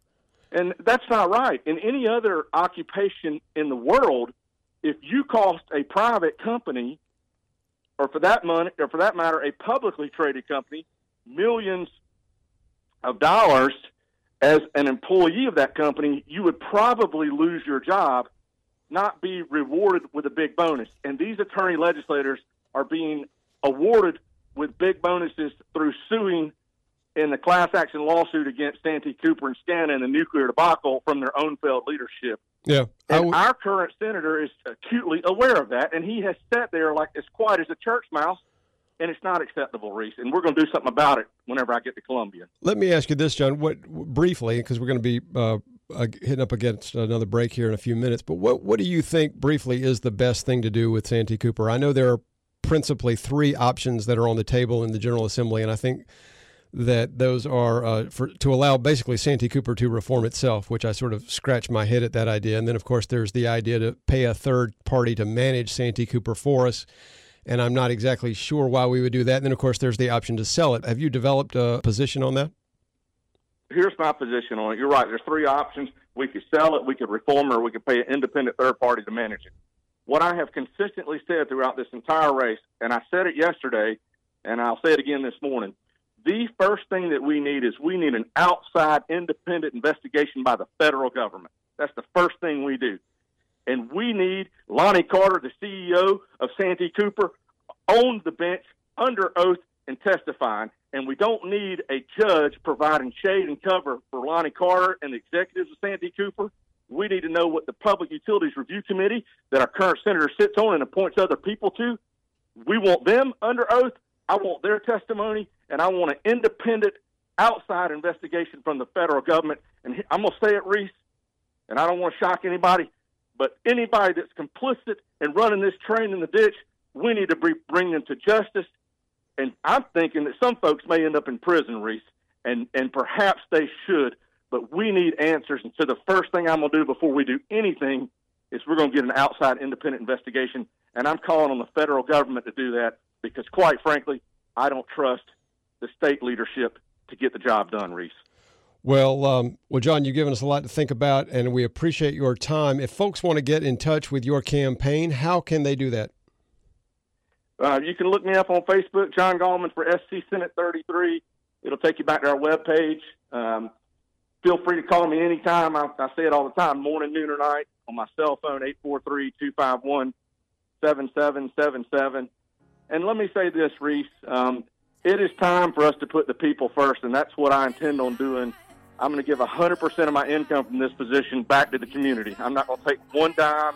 [SPEAKER 6] And that's not right. In any other occupation in the world, if you cost a private company, or for that money, or for that matter, a publicly traded company, millions of dollars as an employee of that company, you would probably lose your job, not be rewarded with a big bonus. And these attorney legislators are being awarded with big bonuses through suing in the class action lawsuit against Santee Cooper and Scana and the nuclear debacle from their own failed leadership.
[SPEAKER 2] Yeah. I
[SPEAKER 6] And
[SPEAKER 2] w-
[SPEAKER 6] our current senator is acutely aware of that, and he has sat there like as quiet as a church mouse, and it's not acceptable, Reese. And we're going to do something about it whenever I get to Columbia.
[SPEAKER 2] Let me ask you this, John. What briefly, because we're going to be uh, uh, hitting up against another break here in a few minutes. But what what do you think briefly is the best thing to do with Santee Cooper? I know there are principally three options that are on the table in the General Assembly, and I think that those are uh, for to allow basically Santee Cooper to reform itself, which I sort of scratch my head at that idea. And then, of course, there's the idea to pay a third party to manage Santee Cooper for us. And I'm not exactly sure why we would do that. And then, of course, there's the option to sell it. Have you developed a position on that?
[SPEAKER 6] Here's my position on it. You're right. There's three options. We could sell it, we could reform it, or we could pay an independent third party to manage it. What I have consistently said throughout this entire race, and I said it yesterday, and I'll say it again this morning. The first thing that we need is we need an outside independent investigation by the federal government. That's the first thing we do. And we need Lonnie Carter, the CEO of Santee Cooper, on the bench under oath and testifying. And we don't need a judge providing shade and cover for Lonnie Carter and the executives of Santee Cooper. We need to know what the Public Utilities Review Committee that our current senator sits on and appoints other people to. We want them under oath. I want their testimony, and I want an independent, outside investigation from the federal government. And I'm going to say it, Reese, and I don't want to shock anybody, but anybody that's complicit in running this train in the ditch, we need to bring them to justice. And I'm thinking that some folks may end up in prison, Reese, and, and perhaps they should, but we need answers. And so the first thing I'm going to do before we do anything is we're going to get an outside independent investigation. And I'm calling on the federal government to do that because, quite frankly, I don't trust the state leadership to get the job done, Reese.
[SPEAKER 2] Well, um, well, John, you've given us a lot to think about, and we appreciate your time. If folks want to get in touch with your campaign, how can they do that?
[SPEAKER 6] Uh, you can look me up on Facebook, John Gallman for SC Senate 33. It'll take you back to our webpage. Um, feel free to call me anytime. I, I say it all the time, morning, noon, or night, on my cell phone, 843 251 7777. And let me say this, Reese. Um, it is time for us to put the people first, and that's what I intend on doing. I'm going to give 100% of my income from this position back to the community. I'm not going to take one dime.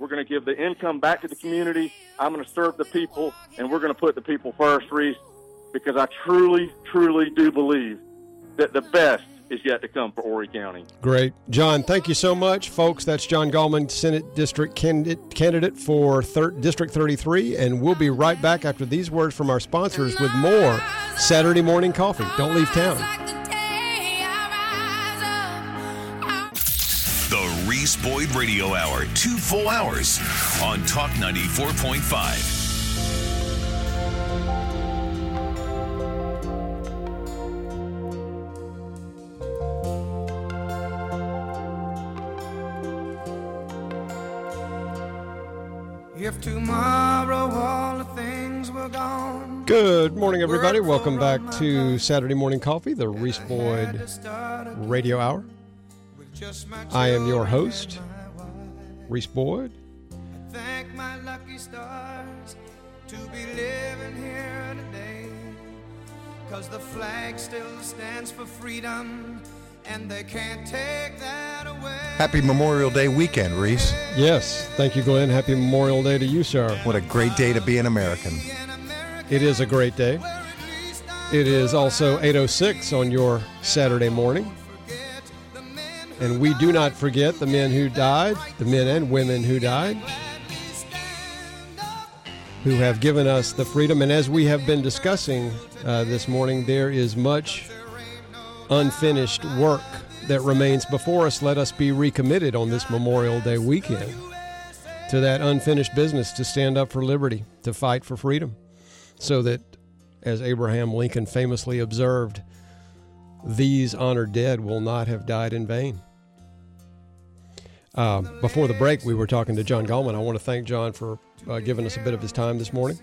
[SPEAKER 6] We're going to give the income back to the community. I'm going to serve the people, and we're going to put the people first, Reese, because I truly, truly do believe that the best is yet to come for Horry County.
[SPEAKER 2] Great. John, thank you so much, folks. That's John Gallman, Senate District candidate, candidate for thir- District 33. And we'll be right back after these words from our sponsors with more Saturday Morning Coffee. Don't leave town.
[SPEAKER 1] The Reese Boyd Radio Hour, two full hours on Talk 94.5.
[SPEAKER 4] If tomorrow all the things were gone,
[SPEAKER 2] Good morning, everybody. Welcome back to Saturday Morning Coffee, the Reese Boyd Radio Hour. I am your host, Reese Boyd.
[SPEAKER 4] thank my lucky stars to be living here today. Cause the flag still stands for freedom, and they can't take that away.
[SPEAKER 3] Happy Memorial Day weekend, Reese.
[SPEAKER 2] Yes. Thank you, Glenn. Happy Memorial Day to you, sir.
[SPEAKER 3] What a great day to be an American.
[SPEAKER 2] It is a great day. It is also 8:06 on your Saturday morning. And we do not forget the men who died, the men and women who died, who have given us the freedom. And as we have been discussing uh, this morning, there is much unfinished work that remains before us. Let us be recommitted on this Memorial Day weekend to that unfinished business to stand up for liberty, to fight for freedom, so that, as Abraham Lincoln famously observed, these honored dead will not have died in vain. Uh, before the break, we were talking to John Gallman. I want to thank John for uh, giving us a bit of his time this morning.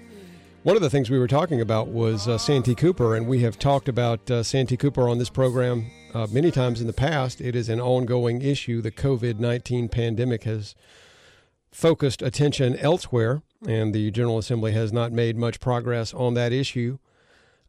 [SPEAKER 2] One of the things we were talking about was uh, Santee Cooper, and we have talked about uh, Santee Cooper on this program uh, many times in the past. It is an ongoing issue. The COVID 19 pandemic has focused attention elsewhere, and the General Assembly has not made much progress on that issue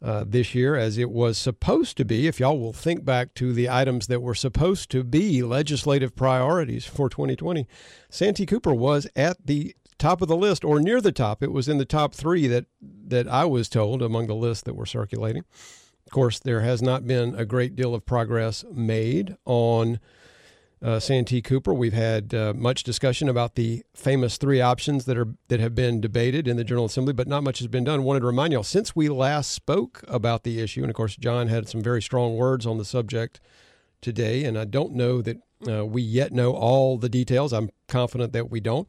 [SPEAKER 2] uh, this year as it was supposed to be. If y'all will think back to the items that were supposed to be legislative priorities for 2020, Santee Cooper was at the top of the list or near the top. It was in the top three that, that I was told among the lists that were circulating. Of course, there has not been a great deal of progress made on uh, Santee Cooper. We've had uh, much discussion about the famous three options that are that have been debated in the General Assembly, but not much has been done. Wanted to remind y'all since we last spoke about the issue, and of course John had some very strong words on the subject today, and I don't know that uh, we yet know all the details. I'm confident that we don't.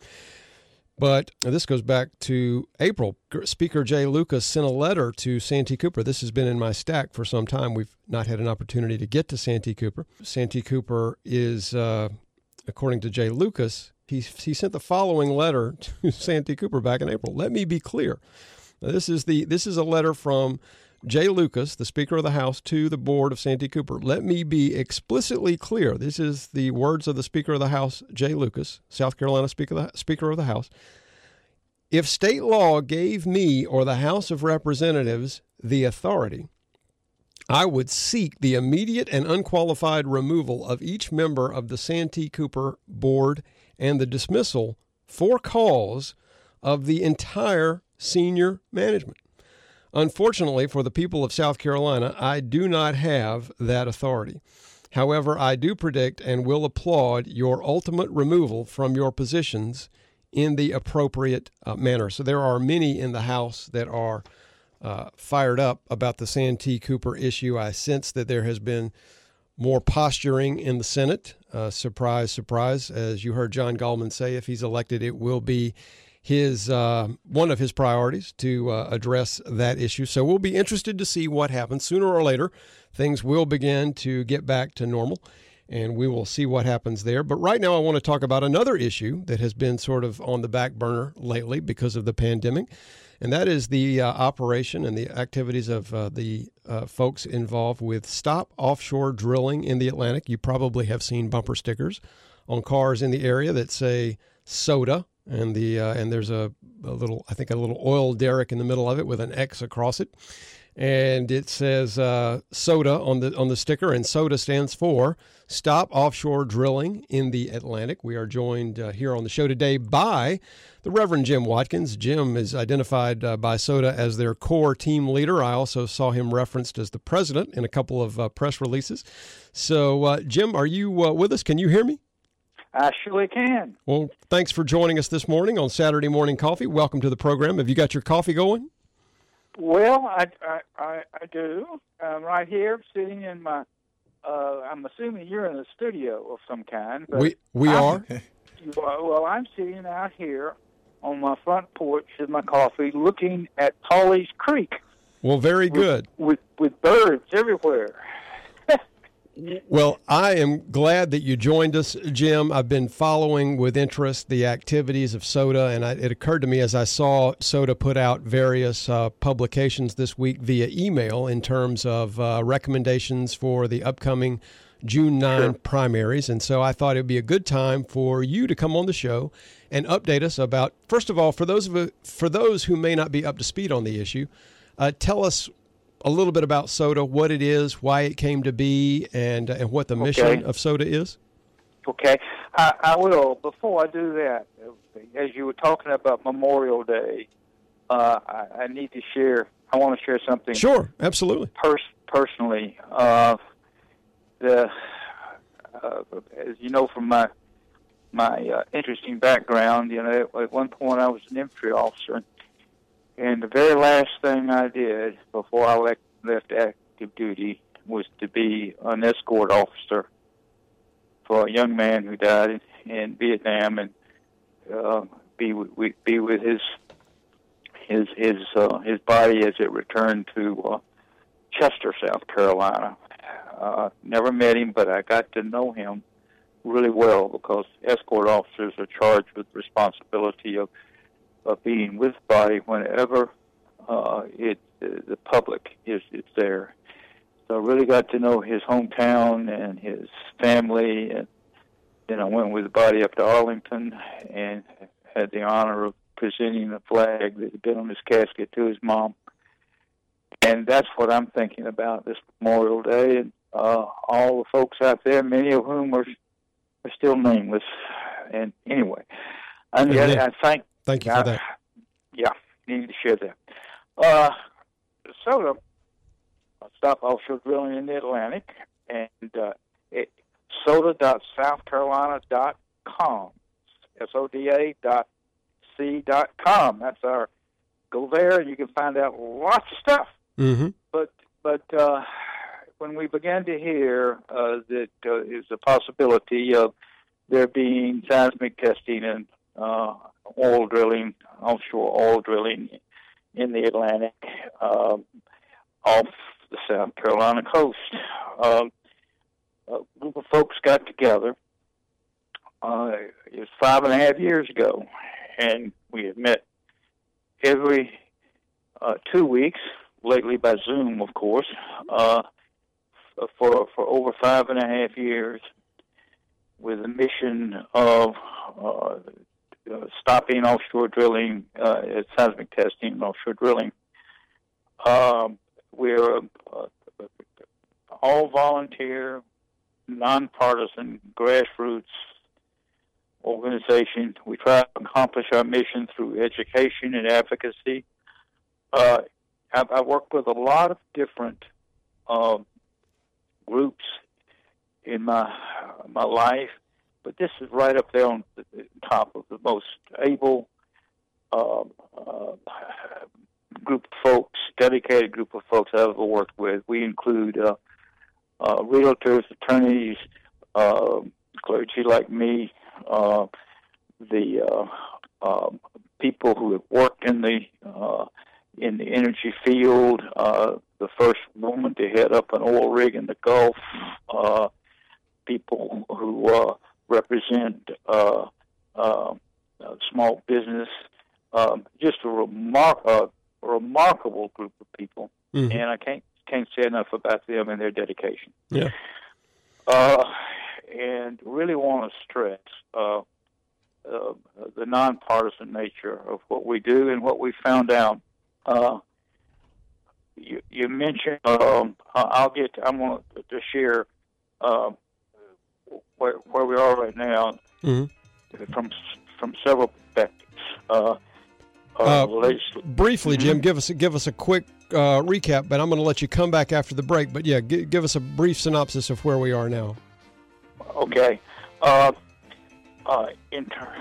[SPEAKER 2] But this goes back to April. Speaker Jay Lucas sent a letter to Santee Cooper. This has been in my stack for some time. We've not had an opportunity to get to Santee Cooper. Santee Cooper is, uh, according to Jay Lucas, he, he sent the following letter to Santee Cooper back in April. Let me be clear. Now, this is the this is a letter from Jay Lucas, the Speaker of the House, to the board of Santee Cooper. Let me be explicitly clear. This is the words of the Speaker of the House, Jay Lucas, South Carolina Speaker of the, Speaker of the House. If state law gave me or the House of Representatives the authority, I would seek the immediate and unqualified removal of each member of the Santee Cooper board and the dismissal for cause of the entire senior management. Unfortunately, for the people of South Carolina, I do not have that authority. However, I do predict and will applaud your ultimate removal from your positions in the appropriate uh, manner. So there are many in the House that are uh, fired up about the Santee Cooper issue. I sense that there has been more posturing in the Senate. Uh, surprise, surprise. As you heard John Gallman say, if he's elected, it will be his uh, one of his priorities to uh, address that issue. So we'll be interested to see what happens sooner or later. Things will begin to get back to normal, and we will see what happens there. But right now, I want to talk about another issue that has been sort of on the back burner lately because of the pandemic, and that is the uh, operation and the activities of uh, the uh, folks involved with Stop Offshore Drilling in the Atlantic. You probably have seen bumper stickers on cars in the area that say soda and the uh, and there's a, a, little I think a little oil derrick in the middle of it with an X across it, and it says uh, soda on the on the sticker, and soda stands for Stop Offshore Drilling in the Atlantic. We are joined uh, here on the show today by the Reverend Jim Watkins. Jim is identified uh, by Soda as their core team leader. I also saw him referenced as the president in a couple of uh, press releases. So, uh, Jim, are you with us? Can you hear me?
[SPEAKER 7] I surely can.
[SPEAKER 2] Well, thanks for joining us this morning on Saturday Morning Coffee. Welcome to the program. Have you got your coffee going?
[SPEAKER 7] Well, I I, I, I do. I'm right here, sitting in my. Uh, I'm assuming you're in a studio of some kind.
[SPEAKER 2] we we
[SPEAKER 7] I'm,
[SPEAKER 2] are.
[SPEAKER 7] Well, I'm sitting out here on my front porch with my coffee, looking at Pawleys Creek.
[SPEAKER 2] Well, very good.
[SPEAKER 7] With with, with birds everywhere.
[SPEAKER 2] Well, I am glad that you joined us, Jim. I've been following with interest the activities of SODA, and I, it occurred to me as I saw SODA put out various uh, publications this week via email in terms of uh, recommendations for the upcoming June 9 sure. primaries. And so I thought it would be a good time for you to come on the show and update us about, first of all, for those, of, for those who may not be up to speed on the issue, uh, tell us a little bit about soda, what it is, why it came to be, and and what the mission of soda is?
[SPEAKER 7] Okay, I, I will. Before I do that, as you were talking about Memorial Day, uh, I, I need to share. I want to share something
[SPEAKER 2] Sure, absolutely.
[SPEAKER 7] pers- personally. Uh, the uh, as you know from my my uh, interesting background, you know, at one point I was an infantry officer, and the very last thing I did before I left, left active duty was to be an escort officer for a young man who died in, in Vietnam, and uh, be with be with his his his uh, his body as it returned to uh, Chester, South Carolina. Uh, never met him, but I got to know him really well because escort officers are charged with responsibility of of being with body whenever uh, it the public is is there. So I really got to know his hometown and his family, and then I went with the body up to Arlington and had the honor of presenting the flag that had been on his casket to his mom. And that's what I'm thinking about this Memorial Day, and uh, all the folks out there, many of whom are are still nameless. And anyway, and yet. I thank
[SPEAKER 2] Thank you for that.
[SPEAKER 7] yeah, need to share that. Uh, soda, I stop offshore drilling in the Atlantic, and uh, it, soda.southcarolina.com, S-O-D-A dot C dot com. That's our, go there and you can find out lots of stuff.
[SPEAKER 2] hmm
[SPEAKER 7] But, but uh, when we began to hear uh, that uh, is a possibility of there being seismic testing and uh, oil drilling, offshore oil drilling in the Atlantic um, off the South Carolina coast. Um, a group of folks got together. Uh, it was five and a half years ago, and we had met every uh, two weeks, lately by Zoom, of course, uh, for for over five and a half years, with the mission of uh, stopping offshore drilling, uh, seismic testing, offshore drilling. Um, we're uh, all volunteer, nonpartisan, grassroots organization. We try to accomplish our mission through education and advocacy. Uh, I, I work with a lot of different um, groups in my my life, but this is right up there on the top of the most able uh, uh, group of folks, dedicated group of folks I've ever worked with. We include uh, uh, realtors, attorneys, uh, clergy like me, uh, the uh, uh, people who have worked in the uh, in the energy field, uh, the first woman to head up an oil rig in the Gulf, uh, people who uh, represent uh, uh, uh, small business, um, just a remar- uh, remarkable group of people,
[SPEAKER 2] Mhm.
[SPEAKER 7] and I can't can't say enough about them and their dedication.
[SPEAKER 2] Yeah.
[SPEAKER 7] Uh, and really want to stress uh, uh, the nonpartisan nature of what we do and what we found out. Uh, you, you mentioned, um, I'll get, I want to share uh, where, where we are right now
[SPEAKER 2] Mhm.
[SPEAKER 7] from from several perspectives. Uh,
[SPEAKER 2] Uh,
[SPEAKER 7] legisl-
[SPEAKER 2] Briefly, Jim,
[SPEAKER 7] Mhm.
[SPEAKER 2] give us give us a quick uh, recap, but I'm going to let you come back after the break. But yeah, gi- give us a brief synopsis of where we are now.
[SPEAKER 7] Okay. Uh, uh, inter-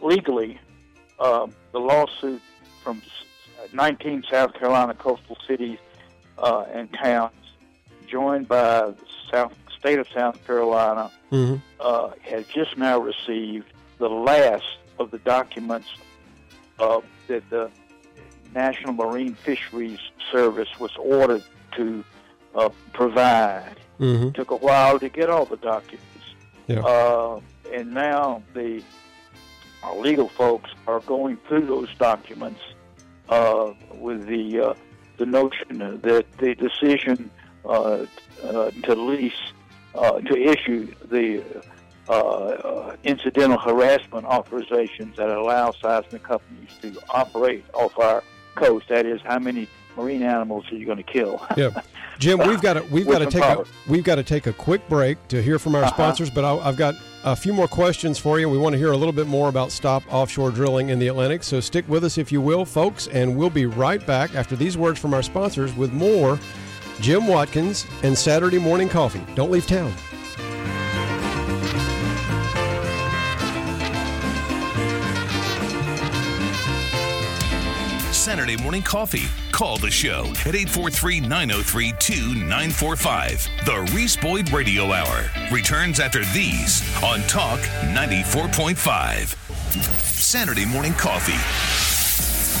[SPEAKER 7] legally, uh, the lawsuit from 19 South Carolina coastal cities uh, and towns, joined by the South state of South Carolina,
[SPEAKER 2] Mm-hmm.
[SPEAKER 7] uh, has just now received the last of the documents uh, that the National Marine Fisheries Service was ordered to uh, provide
[SPEAKER 2] Mm-hmm.
[SPEAKER 7] took a while to get all the documents.
[SPEAKER 2] Yeah.
[SPEAKER 7] Uh, and now the our legal folks are going through those documents uh, with the uh, the notion that the decision uh, uh, to lease uh, to issue the uh, uh, incidental harassment authorizations that allow seismic companies to operate off our coast. That is, how many marine animals are you're going to kill.
[SPEAKER 2] Yeah, Jim, we've got to we've got to take a, we've got to take a quick break to hear from our
[SPEAKER 7] Uh-huh.
[SPEAKER 2] sponsors. But I, I've got a few more questions for you. We want to hear a little bit more about stop offshore drilling in the Atlantic. So stick with us if you will, folks, and we'll be right back after these words from our sponsors with more Jim Watkins and Saturday Morning Coffee. Don't leave town.
[SPEAKER 1] Saturday morning coffee. Call the show at 843 903 2945. The Reese Boyd Radio Hour returns after these on Talk 94.5. Saturday morning coffee.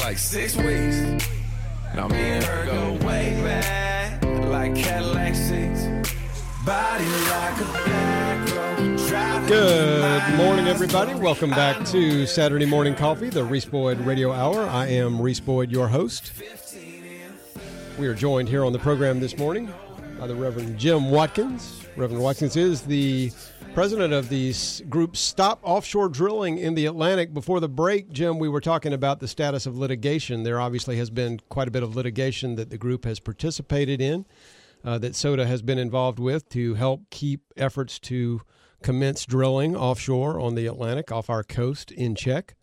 [SPEAKER 8] like six weeks. Now me and her go way back, like Cadillac seats. Body like a road,
[SPEAKER 2] Good morning, everybody. Welcome back to Saturday Morning Coffee, the Reese Boyd Radio Hour. I am Reese Boyd, your host. We are joined here on the program this morning by the Reverend Jim Watkins. Reverend Watkins is the president of the group Stop Offshore Drilling in the Atlantic. Before the break, Jim, we were talking about the status of litigation. There obviously has been quite a bit of litigation that the group has participated in, uh, that SODA has been involved with to help keep efforts to commence drilling offshore on the Atlantic off our coast in check.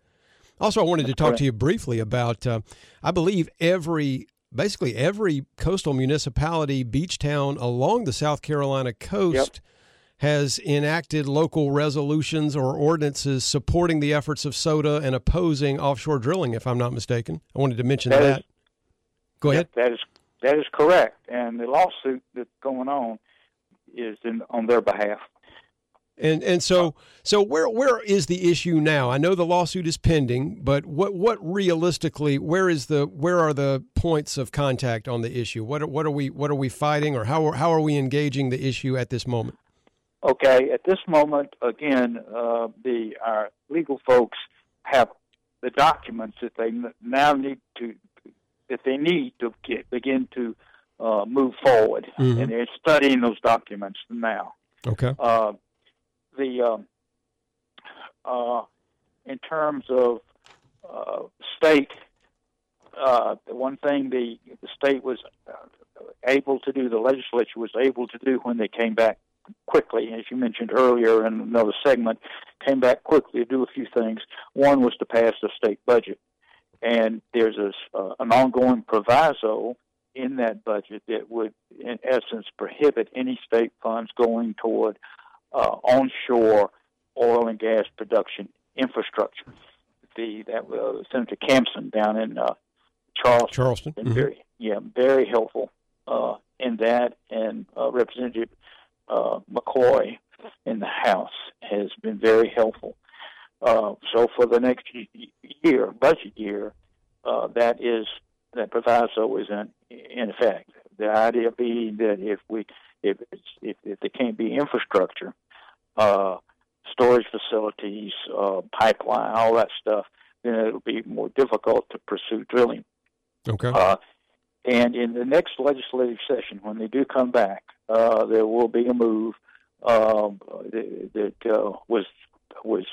[SPEAKER 2] Also, I wanted to talk to you briefly about, uh, I believe every, basically every coastal municipality, beach town along the South Carolina coast has enacted local resolutions or ordinances supporting the efforts of SODA and opposing offshore drilling, if I'm not mistaken. I wanted to mention
[SPEAKER 7] That
[SPEAKER 2] that.
[SPEAKER 7] is-
[SPEAKER 2] Go ahead.
[SPEAKER 7] That is that is correct, and the lawsuit that's going on is in, on their behalf.
[SPEAKER 2] And and so so where where is the issue now? I know the lawsuit is pending, but what what realistically where is the where are the points of contact on the issue? What are, what are we what are we fighting or how are, how are we engaging the issue at this moment?
[SPEAKER 7] Okay, at this moment, again, uh, the our legal folks have the documents that they now need to that they need to get, begin to uh, move forward,
[SPEAKER 2] Mhm.
[SPEAKER 7] and they're studying those documents now.
[SPEAKER 2] Okay.
[SPEAKER 7] Uh, the um, uh, in terms of uh, state, uh, the one thing the the state was able to do, the legislature was able to do when they came back quickly, as you mentioned earlier in another segment, came back quickly to do a few things. One was to pass the state budget, and there's a, uh, an ongoing proviso in that budget that would, in essence, prohibit any state funds going toward uh, onshore oil and gas production infrastructure. The that uh, Senator Campsen down in uh, Charleston
[SPEAKER 2] Charleston. Mhm.
[SPEAKER 7] very yeah very helpful uh, in that, and uh, Representative uh, McCoy in the House has been very helpful. Uh, so for the next year, budget year, uh, that is that proviso is in in effect. The idea being that if we if it's, if, if there can't be infrastructure, uh, storage facilities, uh, pipeline, all that stuff, then it'll be more difficult to pursue drilling.
[SPEAKER 2] Okay.
[SPEAKER 7] Uh, and in the next legislative session, when they do come back, uh, there will be a move um, that, that uh, was was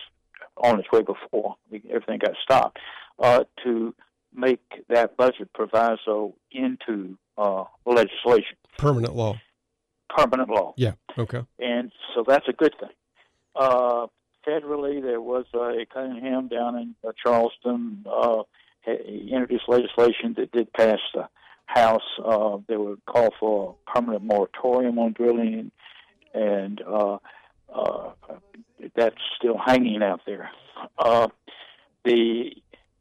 [SPEAKER 7] on its way before everything got stopped uh, to make that budget proviso into uh, legislation,
[SPEAKER 2] Permanent law.
[SPEAKER 7] permanent law
[SPEAKER 2] Yeah. Okay.
[SPEAKER 7] and so that's a good thing. Uh, federally, there was a Cunningham down in uh, Charleston uh, introduced legislation that did pass the House. Uh, they would call for a permanent moratorium on drilling, and uh, uh, that's still hanging out there. Uh, the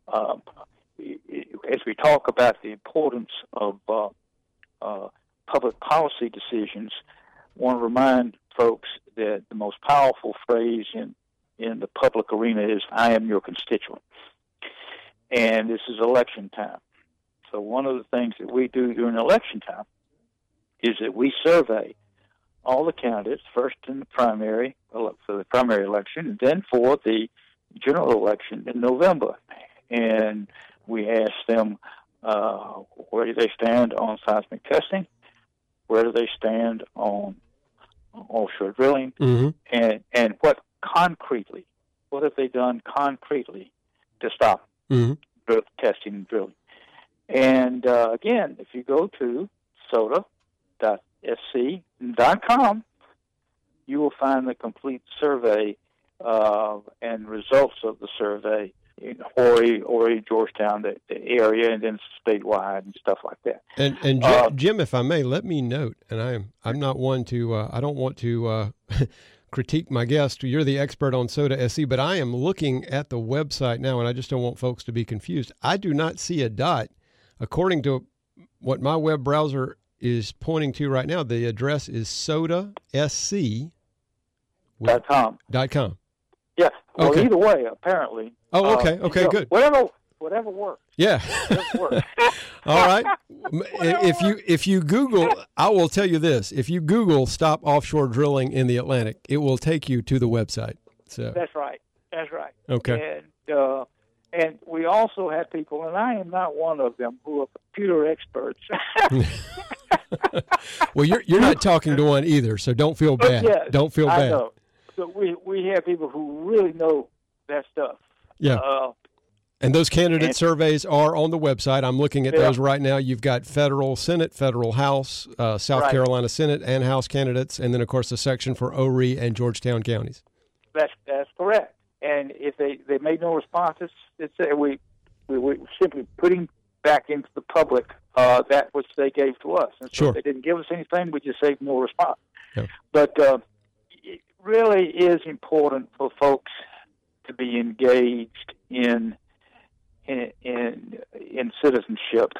[SPEAKER 7] uh, as we talk about the importance of uh, public policy decisions, I want to remind folks that the most powerful phrase in in the public arena is "I am your constituent," and this is election time. So one of the things that we do during election time is that we survey all the candidates first in the primary for the primary election, and then for the general election in November, and we ask them uh, where do they stand on seismic testing, where do they stand on offshore drilling,
[SPEAKER 2] hmm
[SPEAKER 7] and and what concretely, what have they done concretely to stop
[SPEAKER 2] hmm
[SPEAKER 7] drill, testing and drilling? And uh, again, if you go to soda.sc.com, you will find the complete survey uh, and results of the survey in Horry, Horry, Georgetown, the, the area, and then statewide and stuff like that.
[SPEAKER 2] And and Jim,
[SPEAKER 7] Uh,
[SPEAKER 2] Jim, if I may, let me note, and I'm I'm not one to uh, I don't want to uh, critique my guest. You're the expert on Soda SC, but I am looking at the website now, and I just don't want folks to be confused. I do not see a dot, according to what my web browser is pointing to right now. The address is sodasc
[SPEAKER 7] Dot com.
[SPEAKER 2] dot com.
[SPEAKER 7] Yes. Well,
[SPEAKER 2] Okay.
[SPEAKER 7] either way, apparently.
[SPEAKER 2] Oh, okay,
[SPEAKER 7] uh,
[SPEAKER 2] okay,
[SPEAKER 7] you know,
[SPEAKER 2] good.
[SPEAKER 7] Whatever, whatever works.
[SPEAKER 2] Yeah.
[SPEAKER 7] Whatever works.
[SPEAKER 2] All right. If you if you Google, I will tell you this: if you Google "stop offshore drilling in the Atlantic," it will take you to the website. So
[SPEAKER 7] That's right. That's right.
[SPEAKER 2] okay,
[SPEAKER 7] And uh, and we also have people, and I am not one of them, who are computer experts.
[SPEAKER 2] well, you're you're not talking to one either, so don't feel bad.
[SPEAKER 7] yes,
[SPEAKER 2] don't feel
[SPEAKER 7] I
[SPEAKER 2] bad.
[SPEAKER 7] know. So we we have people who really know that stuff.
[SPEAKER 2] Yeah.
[SPEAKER 7] Uh,
[SPEAKER 2] And those candidate
[SPEAKER 7] And-
[SPEAKER 2] surveys are on the website. I'm looking at
[SPEAKER 7] Yeah.
[SPEAKER 2] those right now. You've got federal Senate, federal House, uh, South
[SPEAKER 7] Right.
[SPEAKER 2] Carolina Senate and House candidates, and then of course the section for Horry and Georgetown counties.
[SPEAKER 7] that's that's correct. And if they they made no responses, it's uh, we we we simply putting back into the public uh, that which they gave to us. And so
[SPEAKER 2] Sure.
[SPEAKER 7] if they didn't give us anything, we just saved no response.
[SPEAKER 2] Yeah.
[SPEAKER 7] But uh, it really is important for folks to be engaged in in in, in citizenship,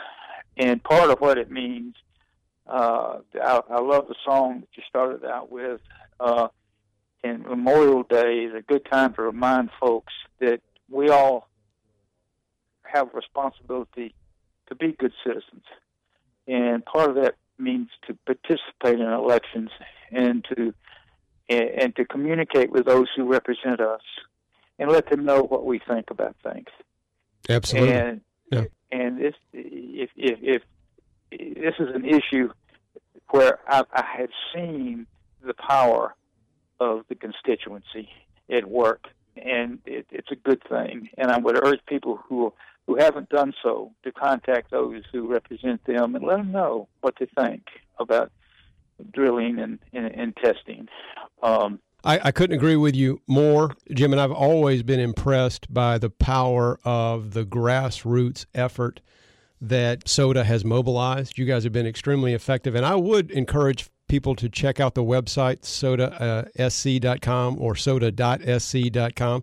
[SPEAKER 7] and part of what it means. Uh, I, I love the song that you started out with. And Memorial Day is a good time to remind folks that we all have responsibility to be good citizens, and part of that means to participate in elections and to and, and to communicate with those who represent us and let them know what we think about things.
[SPEAKER 2] Absolutely.
[SPEAKER 7] And
[SPEAKER 2] Yeah.
[SPEAKER 7] and this if if if this is an issue where I, I have seen the power of the constituency at work, and it, it's a good thing. And I would urge people who who haven't done so to contact those who represent them and let them know what they think about drilling and, and, and testing. Um,
[SPEAKER 2] I, I couldn't agree with you more, Jim. And I've always been impressed by the power of the grassroots effort that SODA has mobilized. You guys have been extremely effective. And I would encourage people to check out the website, sodasc.com or soda.sc.com.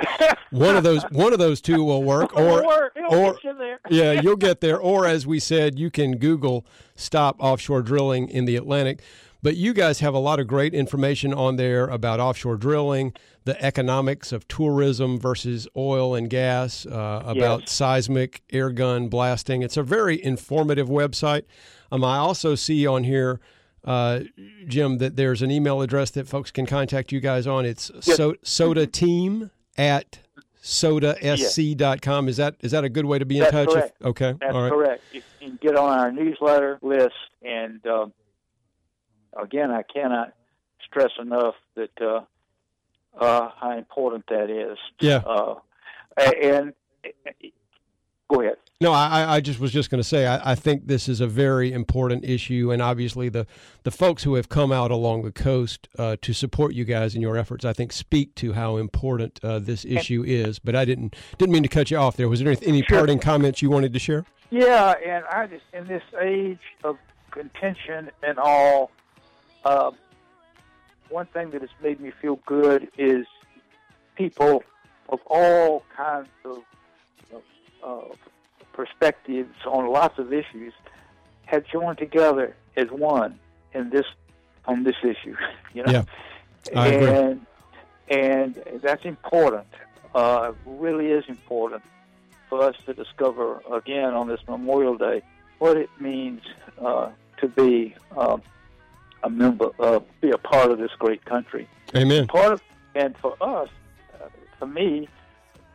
[SPEAKER 2] One of those one of those two will work. Or,
[SPEAKER 7] work.
[SPEAKER 2] Or
[SPEAKER 7] you
[SPEAKER 2] yeah, you'll get there. Or as we said, you can Google stop offshore drilling in the Atlantic. But you guys have a lot of great information on there about offshore drilling, the economics of tourism versus oil and gas, uh, about
[SPEAKER 7] Yes.
[SPEAKER 2] seismic air gun blasting. It's a very informative website. Um, I also see on here, uh, Jim, that there's an email address that folks can contact you guys on. It's so, soda team at sodasc.com. Is that is that a good way to be in
[SPEAKER 7] That's
[SPEAKER 2] touch? If-
[SPEAKER 7] correct.
[SPEAKER 2] okay.
[SPEAKER 7] That's
[SPEAKER 2] All right.
[SPEAKER 7] correct. You can get on our newsletter list, and um, again, I cannot stress enough that uh, uh, how important that is.
[SPEAKER 2] Yeah.
[SPEAKER 7] Uh, and, go ahead.
[SPEAKER 2] No, I, I just was just going to say I, I think this is a very important issue, and obviously the the folks who have come out along the coast uh, to support you guys in your efforts, I think, speak to how important uh, this issue is. But I didn't didn't mean to cut you off there. Was there any, any
[SPEAKER 7] Sure.
[SPEAKER 2] parting comments you wanted to share?
[SPEAKER 7] Yeah, and I just in this age of contention and all, uh, one thing that has made me feel good is people of all kinds of, of uh, perspectives on lots of issues have joined together as one in this on this issue. You know,
[SPEAKER 2] Yeah, I agree.
[SPEAKER 7] and and that's important. Uh, really is important for us to discover again on this Memorial Day what it means uh, to be uh, a member, uh, be a part of this great country.
[SPEAKER 2] Amen.
[SPEAKER 7] Part of, and for us, uh, for me,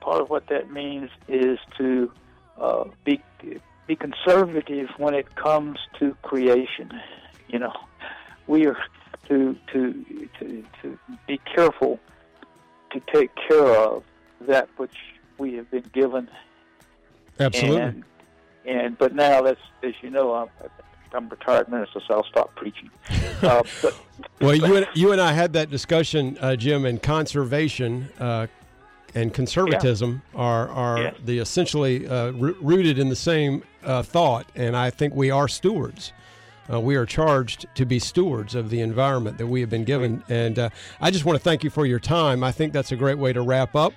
[SPEAKER 7] part of what that means is to uh, be be conservative when it comes to creation. You know, we are to to to to be careful to take care of that which we have been given
[SPEAKER 2] Absolutely.
[SPEAKER 7] and and but now that's as you know I'm I'm retired minister, so I'll stop preaching. Uh, but
[SPEAKER 2] Well, you and, you and I had that discussion, uh, Jim, in conservation uh, and conservatism are are
[SPEAKER 7] Yes.
[SPEAKER 2] the essentially uh, rooted in the same uh, thought, and I think we are stewards. Uh, we are charged to be stewards of the environment that we have been given, and uh, I just want to thank you for your time. I think that's a great way to wrap up.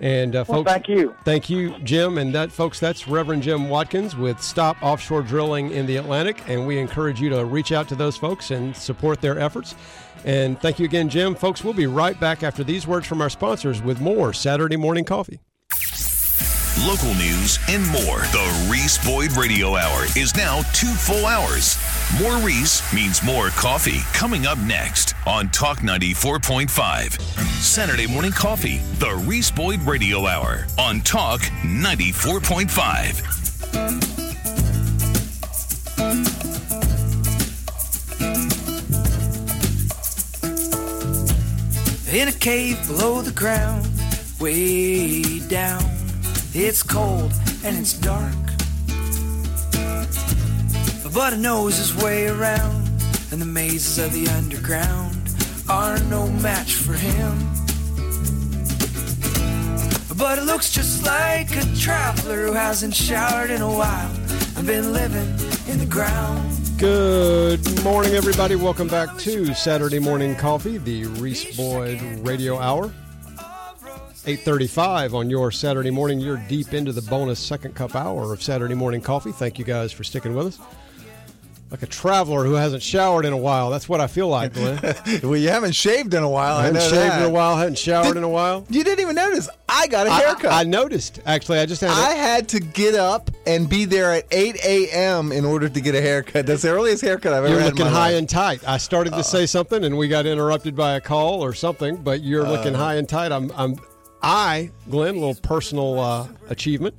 [SPEAKER 2] And uh,
[SPEAKER 7] well,
[SPEAKER 2] folks,
[SPEAKER 7] thank you.
[SPEAKER 2] Thank you, Jim. And that, folks, that's Reverend Jim Watkins with Stop Offshore Drilling in the Atlantic. And we encourage you to reach out to those folks and support their efforts. And thank you again, Jim. Folks, we'll be right back after these words from our sponsors with more Saturday Morning Coffee.
[SPEAKER 1] Local news and more. The Reese Boyd Radio Hour is now two full hours. More Reese means more coffee. Coming up next on Talk 94.5. Saturday morning coffee. The Reese Boyd Radio Hour on Talk 94.5.
[SPEAKER 9] In a cave below the ground, way down. It's cold and it's dark. But he knows his way around, and the mazes of the underground are no match for him. But it looks just like a traveler who hasn't showered in a while and been living in the ground.
[SPEAKER 2] Good morning, everybody. Welcome back to Saturday Morning Coffee, the Reese Boyd Radio Hour. 8:35 on your Saturday morning. You're deep into the bonus second cup hour of Saturday Morning Coffee. Thank you guys for sticking with us. Like a traveler who hasn't showered in a while. That's what I feel like, Glenn.
[SPEAKER 3] well, you haven't shaved in a while. I,
[SPEAKER 2] I haven't
[SPEAKER 3] know
[SPEAKER 2] shaved
[SPEAKER 3] that.
[SPEAKER 2] in a while, Haven't showered
[SPEAKER 3] Did-
[SPEAKER 2] in a while.
[SPEAKER 3] You didn't even notice. I got a
[SPEAKER 2] I-
[SPEAKER 3] haircut.
[SPEAKER 2] I, noticed. Actually, I just had.
[SPEAKER 3] I
[SPEAKER 2] a-
[SPEAKER 3] had to get up and be there at 8 a.m. in order to get a haircut. That's the earliest haircut I've ever
[SPEAKER 2] You're looking high
[SPEAKER 3] life.
[SPEAKER 2] and tight. I started to say something, and we got interrupted by a call or something. But you're looking high and tight. I'm. I'm. I, Glenn, a little personal uh, achievement,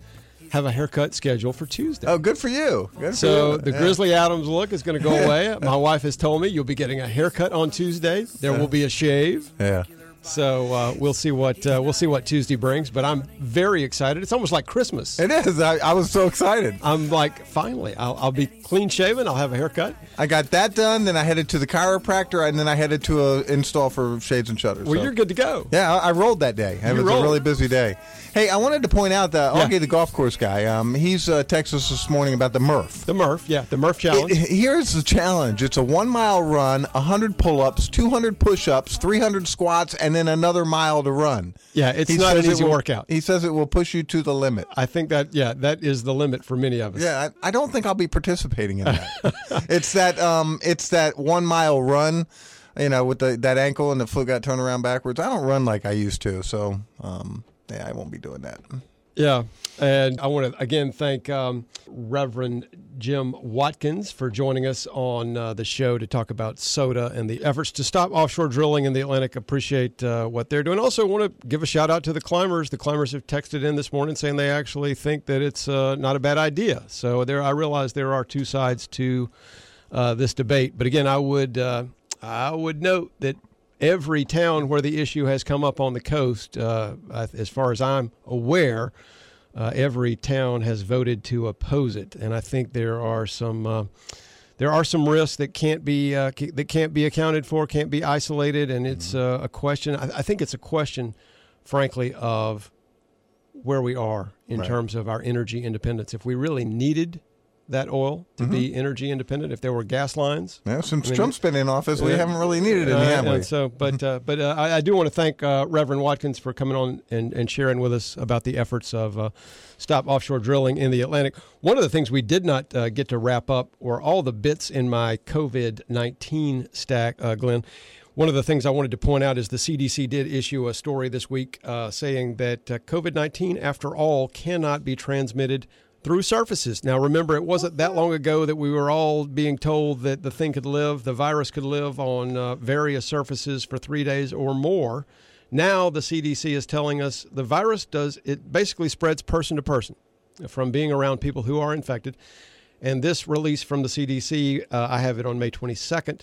[SPEAKER 2] have a haircut scheduled for Tuesday.
[SPEAKER 3] Oh, good for you. Good for
[SPEAKER 2] So
[SPEAKER 3] you.
[SPEAKER 2] the
[SPEAKER 3] Yeah.
[SPEAKER 2] Grizzly Adams look is going to go away. My wife has told me you'll be getting a haircut on Tuesday. There will be a shave.
[SPEAKER 3] Yeah.
[SPEAKER 2] So uh, we'll see what uh, we'll see what Tuesday brings. But I'm very excited. It's almost like Christmas.
[SPEAKER 3] It is. I, I was so excited.
[SPEAKER 2] I'm like, finally, I'll, I'll be clean shaven. I'll have a haircut.
[SPEAKER 3] I got that done. Then I headed to the chiropractor, and then I headed to a install for shades and shutters.
[SPEAKER 2] Well,
[SPEAKER 3] so-
[SPEAKER 2] you're good to go.
[SPEAKER 3] Yeah, I, I rolled that day. It was
[SPEAKER 2] rolled.
[SPEAKER 3] a really busy day. Hey, I wanted to point out that
[SPEAKER 2] Yeah.
[SPEAKER 3] The golf course guy, um, he's uh, texted us this morning about the Murph.
[SPEAKER 2] The Murph, yeah, the Murph challenge.
[SPEAKER 3] It- here's the challenge. It's a one mile run, 100 pull ups, 200 push ups, 300 squats, and then another mile to run.
[SPEAKER 2] Yeah, it's
[SPEAKER 3] He
[SPEAKER 2] not an easy
[SPEAKER 3] will-
[SPEAKER 2] workout.
[SPEAKER 3] He says it will push you to the limit.
[SPEAKER 2] I think that yeah, that is the limit for many of us.
[SPEAKER 3] Yeah, I, I don't think I'll be participating in that. it's that um, it's that one mile run, you know, with the that ankle and the foot got turned around backwards. I don't run like I used to, so um, yeah, I won't be doing that.
[SPEAKER 2] Yeah. And I want to again thank um, Reverend Jim Watkins for joining us on uh, the show to talk about soda and the efforts to stop offshore drilling in the Atlantic. Appreciate uh, what they're doing. Also, want to give a shout out to the climbers. The climbers have texted in this morning saying they actually think that it's uh, not a bad idea. So there, I realize there are two sides to uh, this debate. But again, I would uh, I would note that every town where the issue has come up on the coast, uh, as far as I'm aware, uh, every town has voted to oppose it, and I think there are some uh, there are some risks that can't be uh, that can't be accounted for, can't be isolated, and it's uh, a question. I, I think it's a question, frankly, of where we are in
[SPEAKER 3] Right.
[SPEAKER 2] terms of our energy independence. If we really needed that oil to be energy independent, if there were gas lines,
[SPEAKER 3] Yeah, since
[SPEAKER 2] I mean,
[SPEAKER 3] Trump's been in office, we
[SPEAKER 2] uh,
[SPEAKER 3] haven't really needed any, have we?
[SPEAKER 2] So, but uh, but uh, I, I do want to thank uh, Reverend Watkins for coming on and, and sharing with us about the efforts of uh, stop offshore drilling in the Atlantic. One of the things we did not uh, get to wrap up were all the bits in my COVID nineteen stack, uh, Glenn. One of the things I wanted to point out is the CDC did issue a story this week uh, saying that uh, COVID 19, after all, cannot be transmitted through surfaces. Now, remember, it wasn't that long ago that we were all being told that the thing could live, the virus could live on uh, various surfaces for three days or more. Now, the CDC is telling us the virus does, it basically spreads person to person from being around people who are infected. And this release from the CDC, uh, I have it on May 22nd,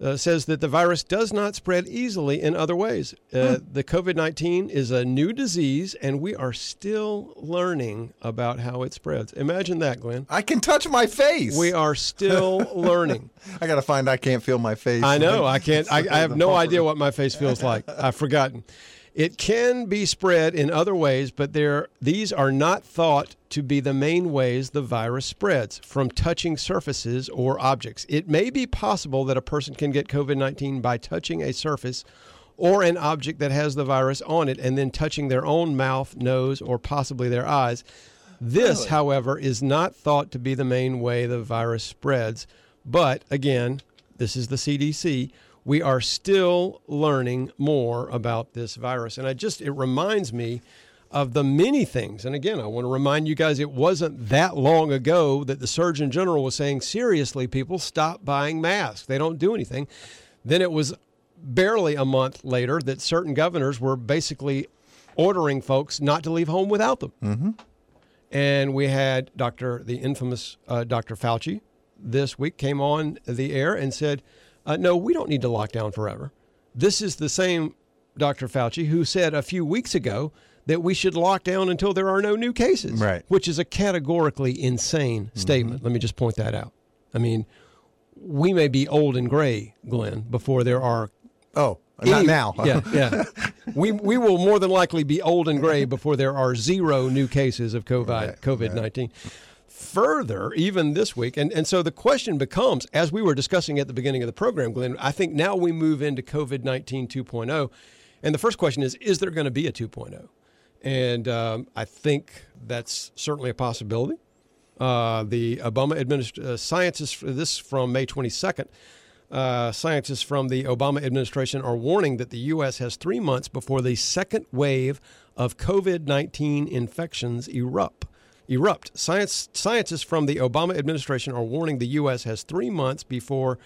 [SPEAKER 2] uh, says that the virus does not spread easily in other ways. Uh, The COVID 19 is a new disease, and we are still learning about how it spreads. Imagine that, Glenn.
[SPEAKER 3] I can touch my face.
[SPEAKER 2] We are still learning.
[SPEAKER 3] I got to find I can't feel my face.
[SPEAKER 2] I know. I can't. I, I have no idea what my face feels like. I've forgotten. It can be spread in other ways, but there these are not thought to be the main ways the virus spreads from touching surfaces or objects. It may be possible that a person can get COVID 19 by touching a surface or an object that has the virus on it and then touching their own mouth, nose, or possibly their eyes. This, however, is not thought to be the main way the virus spreads. But again, this is the CDC. We are still learning more about this virus. And I just, it reminds me of the many things. And again, I want to remind you guys it wasn't that long ago that the Surgeon General was saying, seriously, people, stop buying masks. They don't do anything. Then it was barely a month later that certain governors were basically ordering folks not to leave home without them. Mm-hmm. And we had Dr. the infamous uh, Dr. Fauci this week came on the air and said, uh, "No, we don't need to lock down forever." This is the same Dr. Fauci who said a few weeks ago that we should lock down until there are no new cases,
[SPEAKER 3] Right.
[SPEAKER 2] Which is a categorically insane statement. Let me just point that out. I mean, we may be old and gray, Glenn, before there are
[SPEAKER 3] Oh, not now.
[SPEAKER 2] yeah, yeah. We we will more than likely be old and gray before there are zero new cases of COVID
[SPEAKER 3] Right,
[SPEAKER 2] COVID nineteen. Further, even this week, and, and so the question becomes, as we were discussing at the beginning of the program, Glenn, I think now we move into COVID 19 2.0. And the first question is, is there going to be a 2.0? And um, I think that's certainly a possibility. Uh, the Obama administration, uh, scientists, this from May 22nd, uh, scientists from the Obama administration are warning that the U.S. has three months before the second wave of COVID 19 infections erupt. Erupt. Science, scientists from the Obama administration are warning the U.S. has three months before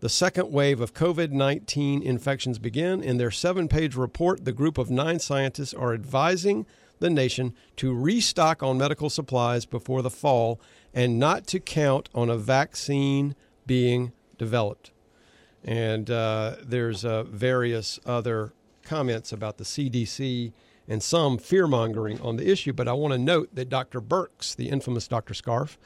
[SPEAKER 2] the second wave of COVID 19 infections begin. In their seven page report, the group of nine scientists are advising the nation to restock on medical supplies before the fall and not to count on a vaccine being developed. And uh, there's uh, various other comments about the CDC and some fear mongering on the issue. But I want to note that Dr. Birx, the infamous Dr. Scarf,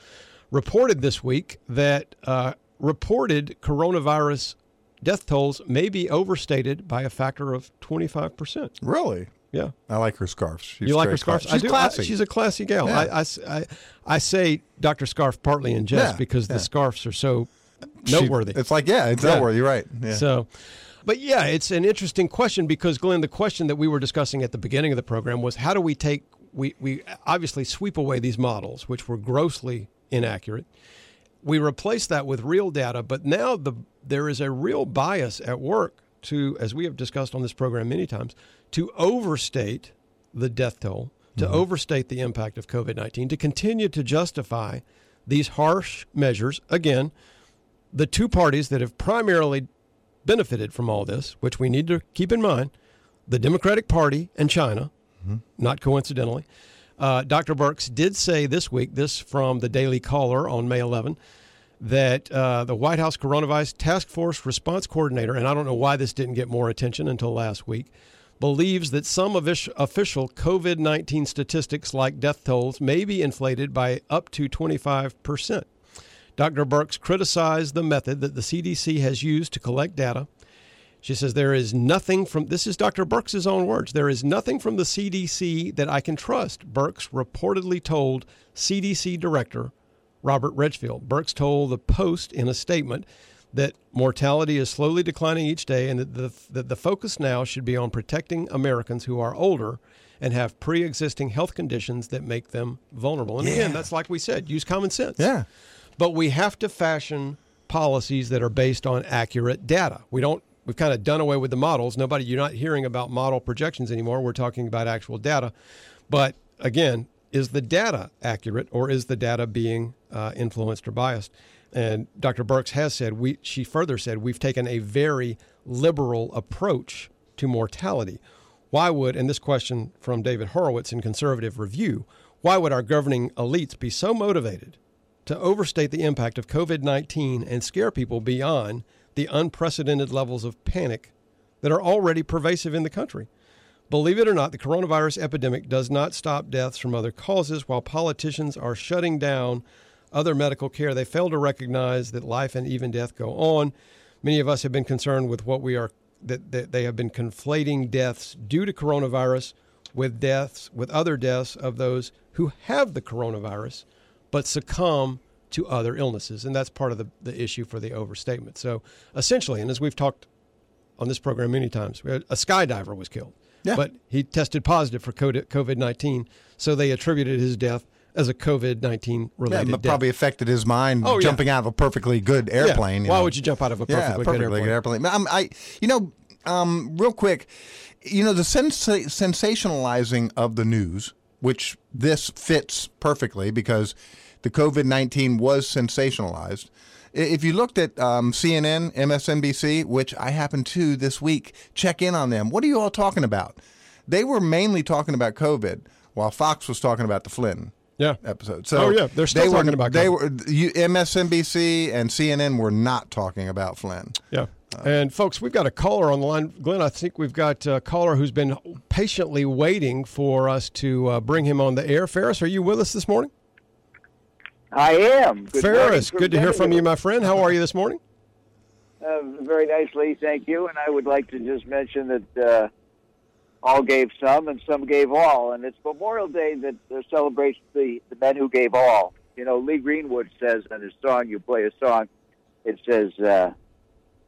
[SPEAKER 2] reported this week that uh, reported coronavirus death tolls may be overstated by a factor of 25%.
[SPEAKER 3] Really?
[SPEAKER 2] Yeah.
[SPEAKER 3] I like her scarves. She's
[SPEAKER 2] you like her scarf?
[SPEAKER 3] classy.
[SPEAKER 2] I
[SPEAKER 3] She's
[SPEAKER 2] do.
[SPEAKER 3] classy.
[SPEAKER 2] I, she's a classy gal.
[SPEAKER 3] Yeah.
[SPEAKER 2] I, I I- say Dr. Scarf partly in jest
[SPEAKER 3] Yeah,
[SPEAKER 2] because
[SPEAKER 3] yeah.
[SPEAKER 2] the scarves are so
[SPEAKER 3] She-
[SPEAKER 2] noteworthy.
[SPEAKER 3] it's like, yeah, it's
[SPEAKER 2] Yeah.
[SPEAKER 3] noteworthy. You're right. Yeah.
[SPEAKER 2] So, but yeah, it's an interesting question because Glenn, the question that we were discussing at the beginning of the program was how do we take we we obviously sweep away these models which were grossly inaccurate. We replace that with real data, but now the there is a real bias at work to, as we have discussed on this program many times, to overstate the death toll, to mm-hmm. overstate the impact of COVID nineteen, to continue to justify these harsh measures. Again, the two parties that have primarily benefited from all this, which we need to keep in mind, the Democratic Party and China, not coincidentally. Uh, Dr. Birx did say this week, this from the Daily Caller on May 11, that uh, the White House Coronavirus Task Force Response Coordinator, and I don't know why this didn't get more attention until last week, believes that some offic- official COVID 19 statistics like death tolls may be inflated by up to 25%. Dr. Birx criticized the method that the CDC has used to collect data. She says there is nothing from this is Dr. Birx' own words. There is nothing from the CDC that I can trust. Birx reportedly told CDC Director Robert Redfield. Birx told the Post in a statement that mortality is slowly declining each day and that the, that the focus now should be on protecting Americans who are older and have pre existing health conditions that make them vulnerable. And again, that's like we said, use common sense.
[SPEAKER 3] Yeah.
[SPEAKER 2] But we have to fashion policies that are based on accurate data. We don't. We've kind of done away with the models. Nobody, you're not hearing about model projections anymore. We're talking about actual data. But again, is the data accurate or is the data being uh, influenced or biased? And Dr. Birx has said, we, she further said, we've taken a very liberal approach to mortality. Why would, and this question from David Horowitz in Conservative Review, why would our governing elites be so motivated to overstate the impact of COVID 19 and scare people beyond the unprecedented levels of panic that are already pervasive in the country? Believe it or not, the coronavirus epidemic does not stop deaths from other causes while politicians are shutting down other medical care. They fail to recognize that life and even death go on. Many of us have been concerned with what we are, that, that they have been conflating deaths due to coronavirus with deaths, with other deaths of those who have the coronavirus but succumb to other illnesses. And that's part of the, the issue for the overstatement. So essentially, and as we've talked on this program many times, a skydiver was killed.
[SPEAKER 3] Yeah.
[SPEAKER 2] But he tested positive for COVID 19, so they attributed his death as a COVID 19
[SPEAKER 3] Yeah,
[SPEAKER 2] related death.
[SPEAKER 3] probably affected his mind
[SPEAKER 2] Oh, yeah.
[SPEAKER 3] jumping out of a perfectly good airplane.
[SPEAKER 2] Yeah. Why
[SPEAKER 3] know.
[SPEAKER 2] would you jump out of a
[SPEAKER 3] yeah,
[SPEAKER 2] perfectly,
[SPEAKER 3] perfectly
[SPEAKER 2] good airplane?
[SPEAKER 3] Um, I, you know, um, real quick, you know, the sens- sensationalizing of the news, which this fits perfectly because the COVID 19 was sensationalized. If you looked at um, CNN, MSNBC, which I happened to this week, check in on them. What are you all talking about? They were mainly talking about COVID, while Fox was talking about the Flynn
[SPEAKER 2] Yeah.
[SPEAKER 3] episode. So
[SPEAKER 2] Oh, yeah, they're still
[SPEAKER 3] they were,
[SPEAKER 2] talking about
[SPEAKER 3] they
[SPEAKER 2] COVID.
[SPEAKER 3] were you, MSNBC and CNN were not talking about Flynn.
[SPEAKER 2] Yeah. And folks, we've got a caller on the line. Glenn, I think we've got a caller who's been patiently waiting for us to uh, bring him on the air. Ferris, are you with us this morning?
[SPEAKER 10] I am. Good
[SPEAKER 2] Ferris, good to hear from you, my friend. How are you this morning?
[SPEAKER 10] Uh, very nicely, thank you. And I would like to just mention that uh, all gave some and some gave all. And it's Memorial Day that uh, celebrates the, the men who gave all. You know, Lee Greenwood says in his song, you play a song, it says, uh,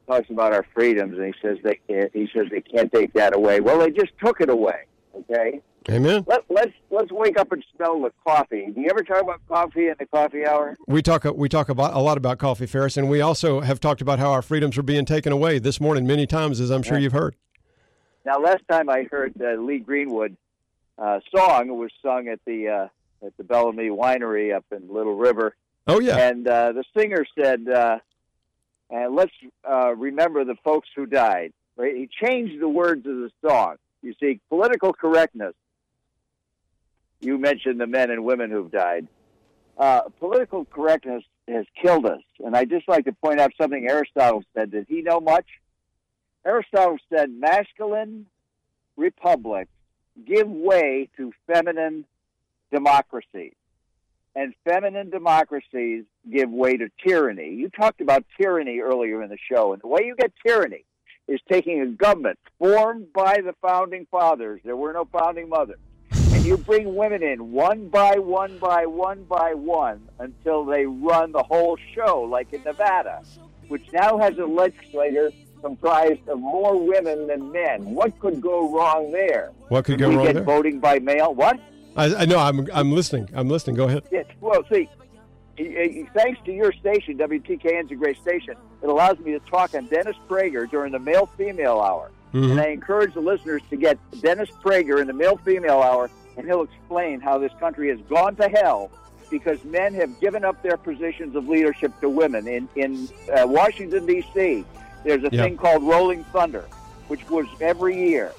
[SPEAKER 10] talks about our freedoms, and he says they can't, he says they can't take that away. Well, they just took it away. Okay,
[SPEAKER 2] Amen.
[SPEAKER 10] Let, let's let's wake up and smell the coffee. Do you ever talk about coffee in the coffee hour?
[SPEAKER 2] We talk we talk about a lot about coffee, Ferris, and we also have talked about how our freedoms are being taken away this morning many times, as I'm sure you've heard.
[SPEAKER 10] Now, last time I heard the Lee Greenwood uh, song, was sung at the uh, at the Bellamy Winery up in Little River,
[SPEAKER 2] Oh yeah,
[SPEAKER 10] and uh, the singer said, uh, "And let's uh, remember the folks who died." Right? He changed the words of the song. You see, political correctness. You mentioned the men and women who've died. Uh, political correctness has killed us, and I just like to point out something Aristotle said. Did he know much? Aristotle said masculine republics give way to feminine democracies, and feminine democracies give way to tyranny. You talked about tyranny earlier in the show, and the way you get tyranny is taking a government formed by the founding fathers. There were no founding mothers. And you bring women in one by one by one by one until they run the whole show, like in Nevada, which now has a legislature comprised of more women than men. What could go wrong there?
[SPEAKER 2] what could
[SPEAKER 10] Did
[SPEAKER 2] go
[SPEAKER 10] we
[SPEAKER 2] wrong
[SPEAKER 10] get
[SPEAKER 2] there?
[SPEAKER 10] voting by mail? What?
[SPEAKER 2] I, I know. I'm I'm listening. I'm listening. Go ahead.
[SPEAKER 10] Yes. Well, see, thanks to your station, WTKN's a great station. It allows me to talk on Dennis Prager during the male-female hour,
[SPEAKER 2] Mhm.
[SPEAKER 10] and I encourage the listeners to get Dennis Prager in the male-female hour, and he'll explain how this country has gone to hell because men have given up their positions of leadership to women. In in uh, Washington D.C., there's a
[SPEAKER 2] Yeah.
[SPEAKER 10] thing called Rolling Thunder, which was every year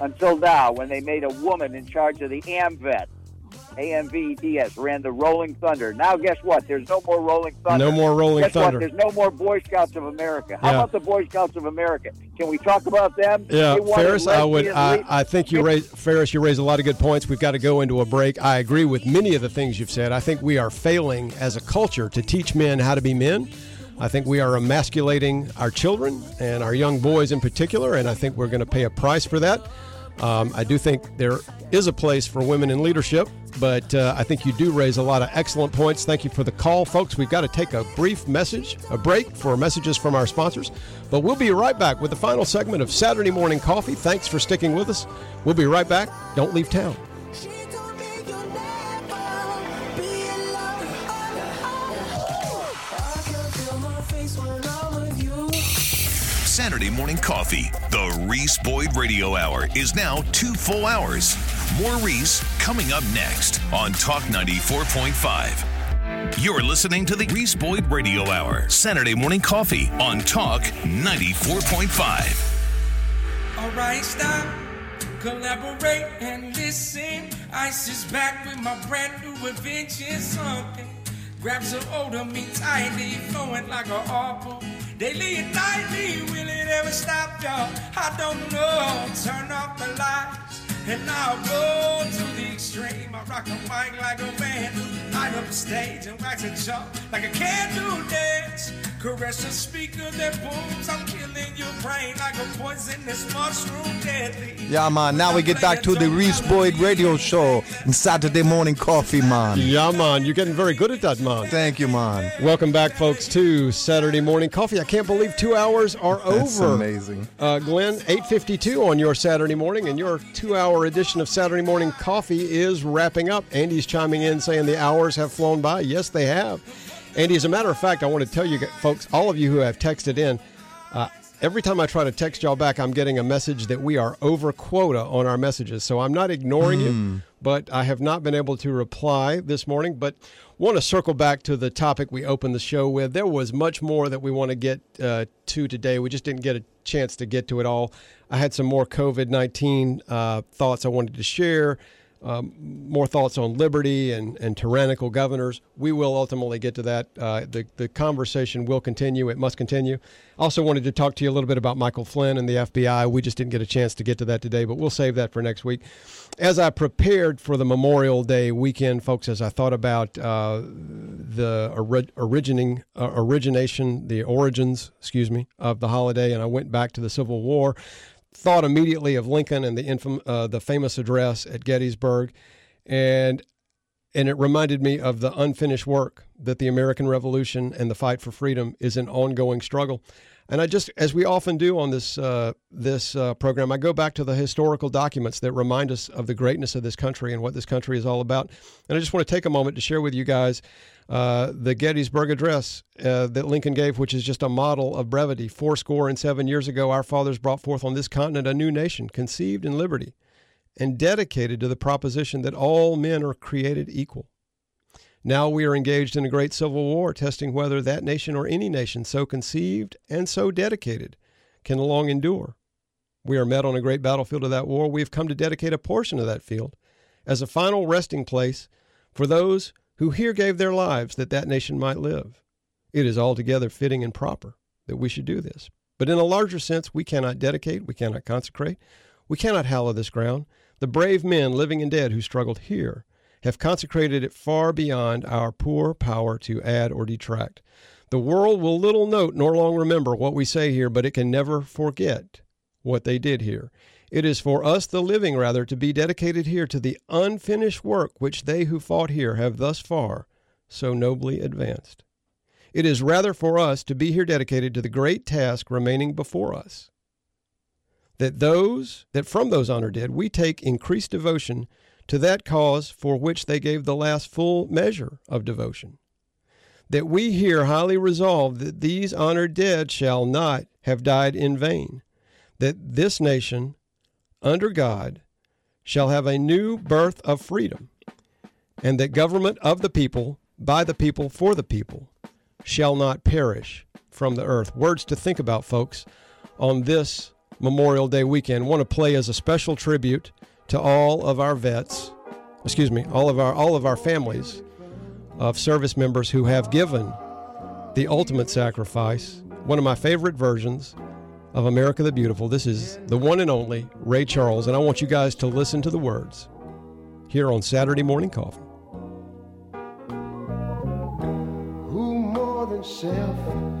[SPEAKER 10] until now when they made a woman in charge of the AMVET. AMVETS ran the Rolling Thunder. Now, guess what? There's no more Rolling Thunder.
[SPEAKER 2] No more Rolling
[SPEAKER 10] guess
[SPEAKER 2] Thunder.
[SPEAKER 10] What? There's no more Boy Scouts of America. How
[SPEAKER 2] Yeah.
[SPEAKER 10] about the Boy Scouts of America? Can we talk about them?
[SPEAKER 2] Yeah, Ferris, I would. I, I think you raise Ferris. You raise a lot of good points. We've got to go into a break. I agree with many of the things you've said. I think we are failing as a culture to teach men how to be men. I think we are emasculating our children and our young boys in particular, and I think we're going to pay a price for that. Um, I do think there is a place for women in leadership, but uh, I think you do raise a lot of excellent points. Thank you for the call, folks. We've got to take a brief message, a break for messages from our sponsors, but we'll be right back with the final segment of Saturday Morning Coffee. Thanks for sticking with us. We'll be right back. Don't leave town.
[SPEAKER 1] Saturday morning coffee. The Reese Boyd Radio Hour is now two full hours. More Reese coming up next on Talk 94.5. You're listening to the Reese Boyd Radio Hour, Saturday morning coffee on Talk 94.5.
[SPEAKER 9] Alright, stop, collaborate and listen. Ice is back with my brand new invention. Something grab some older me tightly, flowing like a apple. Daily and nightly, will it ever stop, y'all? I don't know. Turn off the lights. And I'll go to the extreme. I rock a mic like a man who light up the stage and wax a jump like a candle dance. Caress the speaker that booms. I'm killing your brain like a poisonous mushroom deadly.
[SPEAKER 3] Yeah, man. Now we get back to the Reese Boyd Radio Show and Saturday morning coffee, man.
[SPEAKER 2] Yeah, man. You're getting very good at that, man.
[SPEAKER 3] Thank you, man.
[SPEAKER 2] Welcome back, folks, to Saturday Morning Coffee. I can't believe two hours are
[SPEAKER 3] That's
[SPEAKER 2] over.
[SPEAKER 3] amazing.
[SPEAKER 2] Uh, Glenn, 8.52 on your Saturday morning, and your two-hour edition of Saturday Morning Coffee is wrapping up. Andy's chiming in saying the hours have flown by. Yes, they have. Andy, as a matter of fact, I want to tell you folks, all of you who have texted in, uh, every time I try to text y'all back, I'm getting a message that we are over quota on our messages. So I'm not ignoring you, but I have not been able to reply this morning. But want to circle back to the topic we opened the show with. There was much more that we want to get uh, to today. We just didn't get a chance to get to it all. I had some more COVID 19 uh, thoughts I wanted to share um, more thoughts on liberty and, and tyrannical governors. We will ultimately get to that. Uh, the, the conversation will continue. It must continue. I also, wanted to talk to you a little bit about Michael Flynn and the FBI. We just didn't get a chance to get to that today, but we'll save that for next week. As I prepared for the Memorial Day weekend, folks, as I thought about uh, the ori- originating, uh, origination, the origins, excuse me, of the holiday, and I went back to the Civil War thought immediately of Lincoln and the infam- uh, the famous address at Gettysburg, and and it reminded me of the unfinished work that the American Revolution and the fight for freedom is an ongoing struggle. And I just, as we often do on this uh, this uh, program, I go back to the historical documents that remind us of the greatness of this country and what this country is all about. And I just want to take a moment to share with you guys uh, the Gettysburg Address uh, that Lincoln gave, which is just a model of brevity. Four score and seven years ago, our fathers brought forth on this continent a new nation, conceived in liberty and dedicated to the proposition that all men are created equal. Now we are engaged in a great civil war, testing whether that nation or any nation so conceived and so dedicated can long endure. We are met on a great battlefield of that war. We have come to dedicate a portion of that field as a final resting place for those who here gave their lives that that nation might live. It is altogether fitting and proper that we should do this. But in a larger sense, we cannot dedicate, we cannot consecrate, we cannot hallow this ground. The brave men, living and dead, who struggled here have consecrated it far beyond our poor power to add or detract. The world will little note nor long remember what we say here, but it can never forget what they did here. It is for us, the living, rather, to be dedicated here to the unfinished work which they who fought here have thus far so nobly advanced. It is rather for us to be here dedicated to the great task remaining before us. That those, that from those honored dead, we take increased devotion to that cause for which they gave the last full measure of devotion. That we here highly resolve that these honored dead shall not have died in vain, that this nation, under God, shall have a new birth of freedom, and that government of the people, by the people, for the people, shall not perish from the earth. Words to think about, folks, on this Memorial Day weekend. Want to play as a special tribute to all of our vets, excuse me, all of our all of our families of service members who have given the ultimate sacrifice. One of my favorite versions of America the Beautiful. This is the one and only Ray Charles, and I want you guys to listen to the words here on Saturday Morning Coffee.
[SPEAKER 11] Who more than self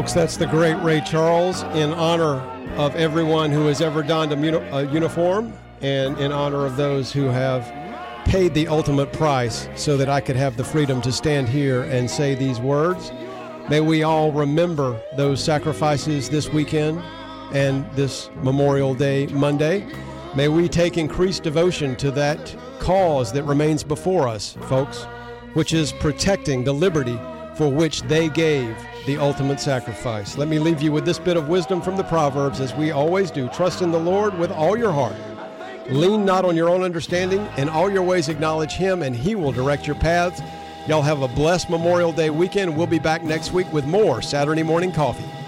[SPEAKER 2] Folks, that's the great Ray Charles in honor of everyone who has ever donned a, uniform and in honor of those who have paid the ultimate price so that I could have the freedom to stand here and say these words. May we all remember those sacrifices this weekend and this Memorial Day Monday. May we take increased devotion to that cause that remains before us, folks, which is protecting the liberty for which they gave the ultimate sacrifice. Let me leave you with this bit of wisdom from the Proverbs, as we always do. Trust in the Lord with all your heart. Lean not on your own understanding. In all your ways, acknowledge Him, and He will direct your paths. Y'all have a blessed Memorial Day weekend. We'll be back next week with more Saturday Morning Coffee.